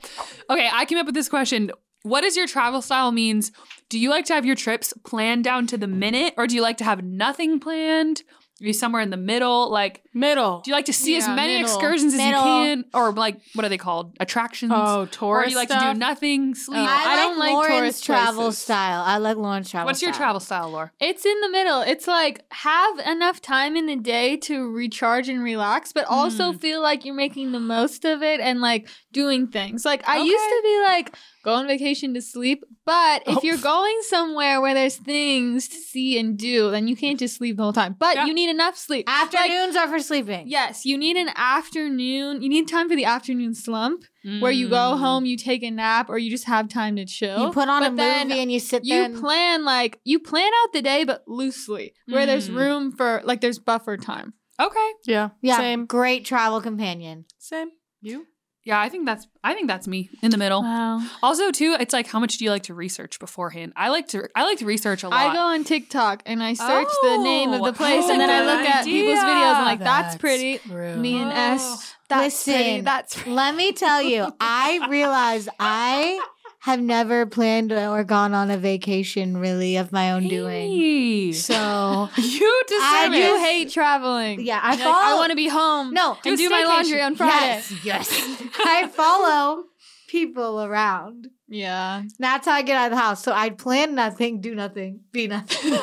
Okay, I came up with this question. What is your travel style means? Do you like to have your trips planned down to the minute or do you like to have nothing planned? Are you somewhere in the middle? Like, Middle. do you like to see as many middle. excursions as Middle. you can? Or like, what are they called? Attractions? oh, or tourist do you like stuff? to do nothing, sleep? Oh. I, I don't like Lauren's tourist travel places. style. I like Lauren's travel. What's your style. travel style, Laura? It's in the middle. It's like have enough time in the day to recharge and relax, but also Mm. feel like you're making the most of it and like doing things. Like I used to be like go on vacation to sleep, but if Oh. you're going somewhere where there's things to see and do, then you can't just sleep the whole time. But Yeah. you need enough sleep. Like, Afternoons are for sleeping. yes, you need an afternoon. You need time for the afternoon slump where you go Mm. home, you take a nap, or you just have time to chill. You put on But a then movie and you sit there. you and- plan like you plan out the day but loosely where there's Mm. room for like there's buffer time Okay. Yeah. yeah, Same. great travel companion. Same. You? Yeah, I think that's I think that's me in the middle. wow Also, too, it's like how much do you like to research beforehand? I like to I like to research a lot. i go on tiktok and i search the oh, name of the Oh, place and then i good look at people's videos and like that's, That's pretty true. me and Oh. s that's pretty Listen. that's pretty. Let me tell you, I realized I have never planned or gone on a vacation really of my own doing. So you deserve I it. You hate traveling. yeah, I You're like, follow. I want to be home. no and do my laundry on Friday. Yes, yes. I follow people around. Yeah. That's how I get out of the house. So I'd plan nothing, do nothing, be nothing. so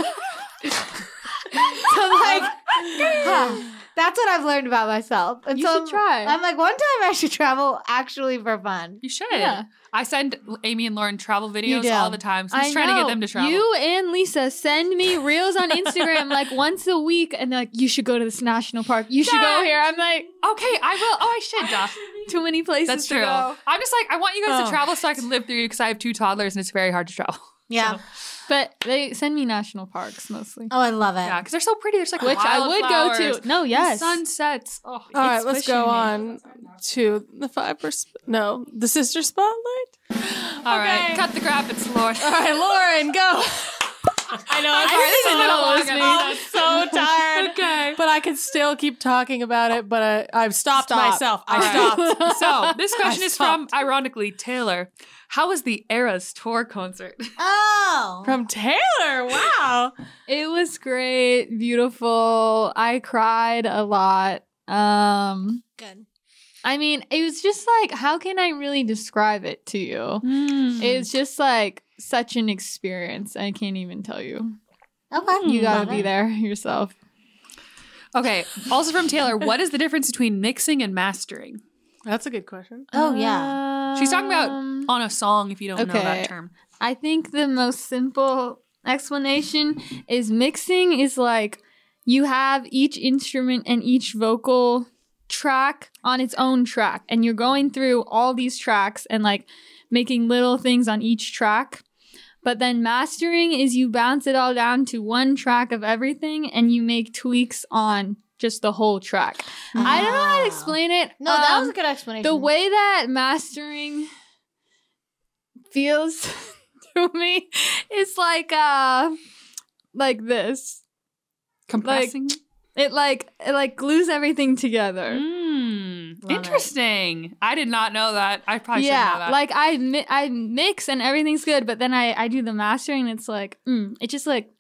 I'm like, huh, that's what I've learned about myself. And You so should I'm- try. I'm like, one time I should travel actually for fun. You should. Yeah. I send Amy and Lauren travel videos all the time. So I'm trying to get them to travel. You and Lisa send me reels on Instagram like once a week, and they're like, "You should go to this national park. You should go here." I'm like, okay, I will. Oh, I should. Duh. too many places. That's to true. go. I'm just like, I want you guys Oh. to travel so I can live through you because I have two toddlers and it's very hard to travel. Yeah. But they send me national parks mostly, Oh, I love it. Yeah, because they're so pretty. There's like which I would go to. No, yes. sunsets. Oh, All right, let's go on to the five percent. No, the sister spotlight. all right. Cut the graphics, Lauren. All right, Lauren, go. I know I'm sorry. This is been a long listening. I'm so tired. Okay. But I could still keep talking about it, but I, I've stopped Stop. myself. I All right. stopped. So this question is from, ironically, Taylor. How was the Eras tour concert? Oh. From Taylor. Wow. It was great, beautiful. I cried a lot. Um, Good. I mean, it was just like, how can I really describe it to you? It's just like such an experience. I can't even tell you. Okay. You gotta be it. there yourself. Okay. Also from Taylor, what is the difference between mixing and mastering? That's a good question. Oh, yeah. She's talking about Um, on a song if you don't know that term. I think the most simple explanation is mixing is like you have each instrument and each vocal track on its own track, and you're going through all these tracks and like making little things on each track. But then mastering is you bounce it all down to one track of everything and you make tweaks on just the whole track. I don't know how to Ah. explain it. No, that Um, was a good explanation. the way that mastering feels to me is like uh like this Compressing. It like it like glues everything together Mm, Love it. interesting. I did not know that. I probably should know yeah that. like i mi- i mix and everything's good but then i i do the mastering and it's like mm, it just like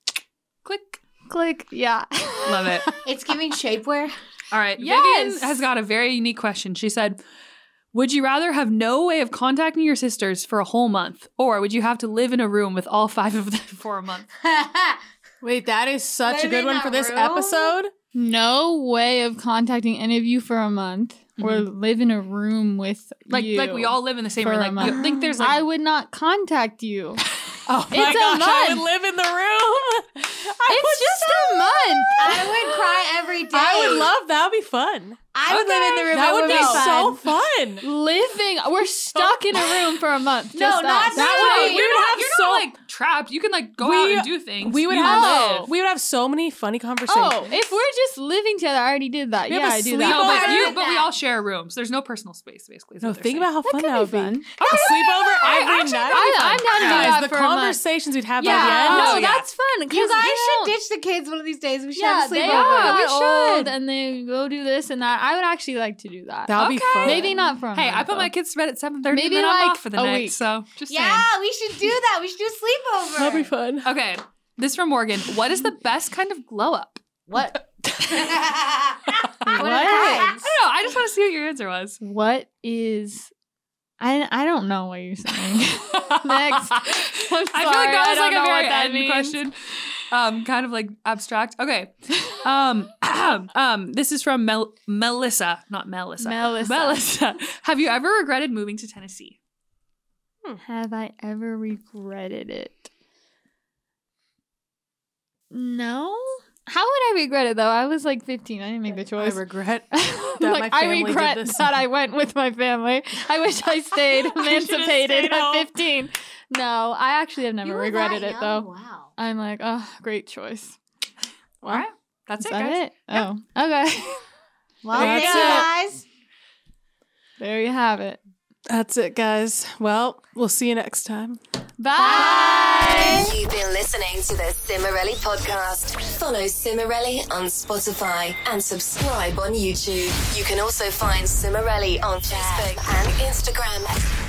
click. click yeah Love it. it's giving shapewear. All right. Yes. Vivian has got a very unique question. She said, Would you rather have no way of contacting your sisters for a whole month, or would you have to live in a room with all five of them for a month? Wait, that is such a good one for this room? episode. No way of contacting any of you for a month or mm-hmm. live in a room with Like, you like we all live in the same room. Like, you think there's like i would not contact you Oh my It's a gosh, I would live in the room. it's just a month I would cry every day. I would love that. Would be fun. I would live in the room. That would be so fun. fun. living we're stuck in a room for a month No, just not us. that No, way. you're would have you're so- not like trapped. You can like go We- out and do things. We would You have live. we would have so many funny conversations. Oh, if we're just living together, I already did that. We yeah, have a I do that. No, but you, but we all share rooms. There's no personal space, basically. no, think saying. about how fun could that would be be. fun. A sleepover every actually- night. I, I'm down to do Guys, that the for a month. conversations we'd have Yeah, no, Oh, that's fun. 'cause You guys should ditch the kids one of these days. We should Yeah, have a sleepover. we We should. should, and they go do this and that. I would actually like to do that. That would be fun. Maybe not for a Hey, month, I put my kids to bed at seven thirty. Maybe and then I'm like off for the night. week. So just Yeah, we should do that. We should do a sleepover. That'll be fun. Okay, this from Morgan. What is the best kind of glow up? What? what? What? I don't know. I just want to see what your answer was. What is? I I don't know what you're saying. Next. I'm I feel like that was like a very that end means. question. Um, kind of like abstract. Okay. Um, um, this is from Mel- Melissa, not Melissa. Melissa. Melissa. Have you ever regretted moving to Tennessee? Have I ever regretted it? No. How would I regret it though? I was like 15. I didn't make the choice. I choice. regret like, my I family did regret this. that I went with my family. I wish I stayed emancipated stayed at home. 15. No, I actually have never You were regretted that it young? though. Wow. I'm like, oh, great choice. All right. That's Is it, that guys. it? Oh, okay. Well, That's thank you it. guys. there you have it. That's it, guys. Well, we'll see you next time. Bye. You've been listening to the Cimorelli podcast. Follow Cimorelli on Spotify and subscribe on YouTube. You can also find Cimorelli on Facebook and Instagram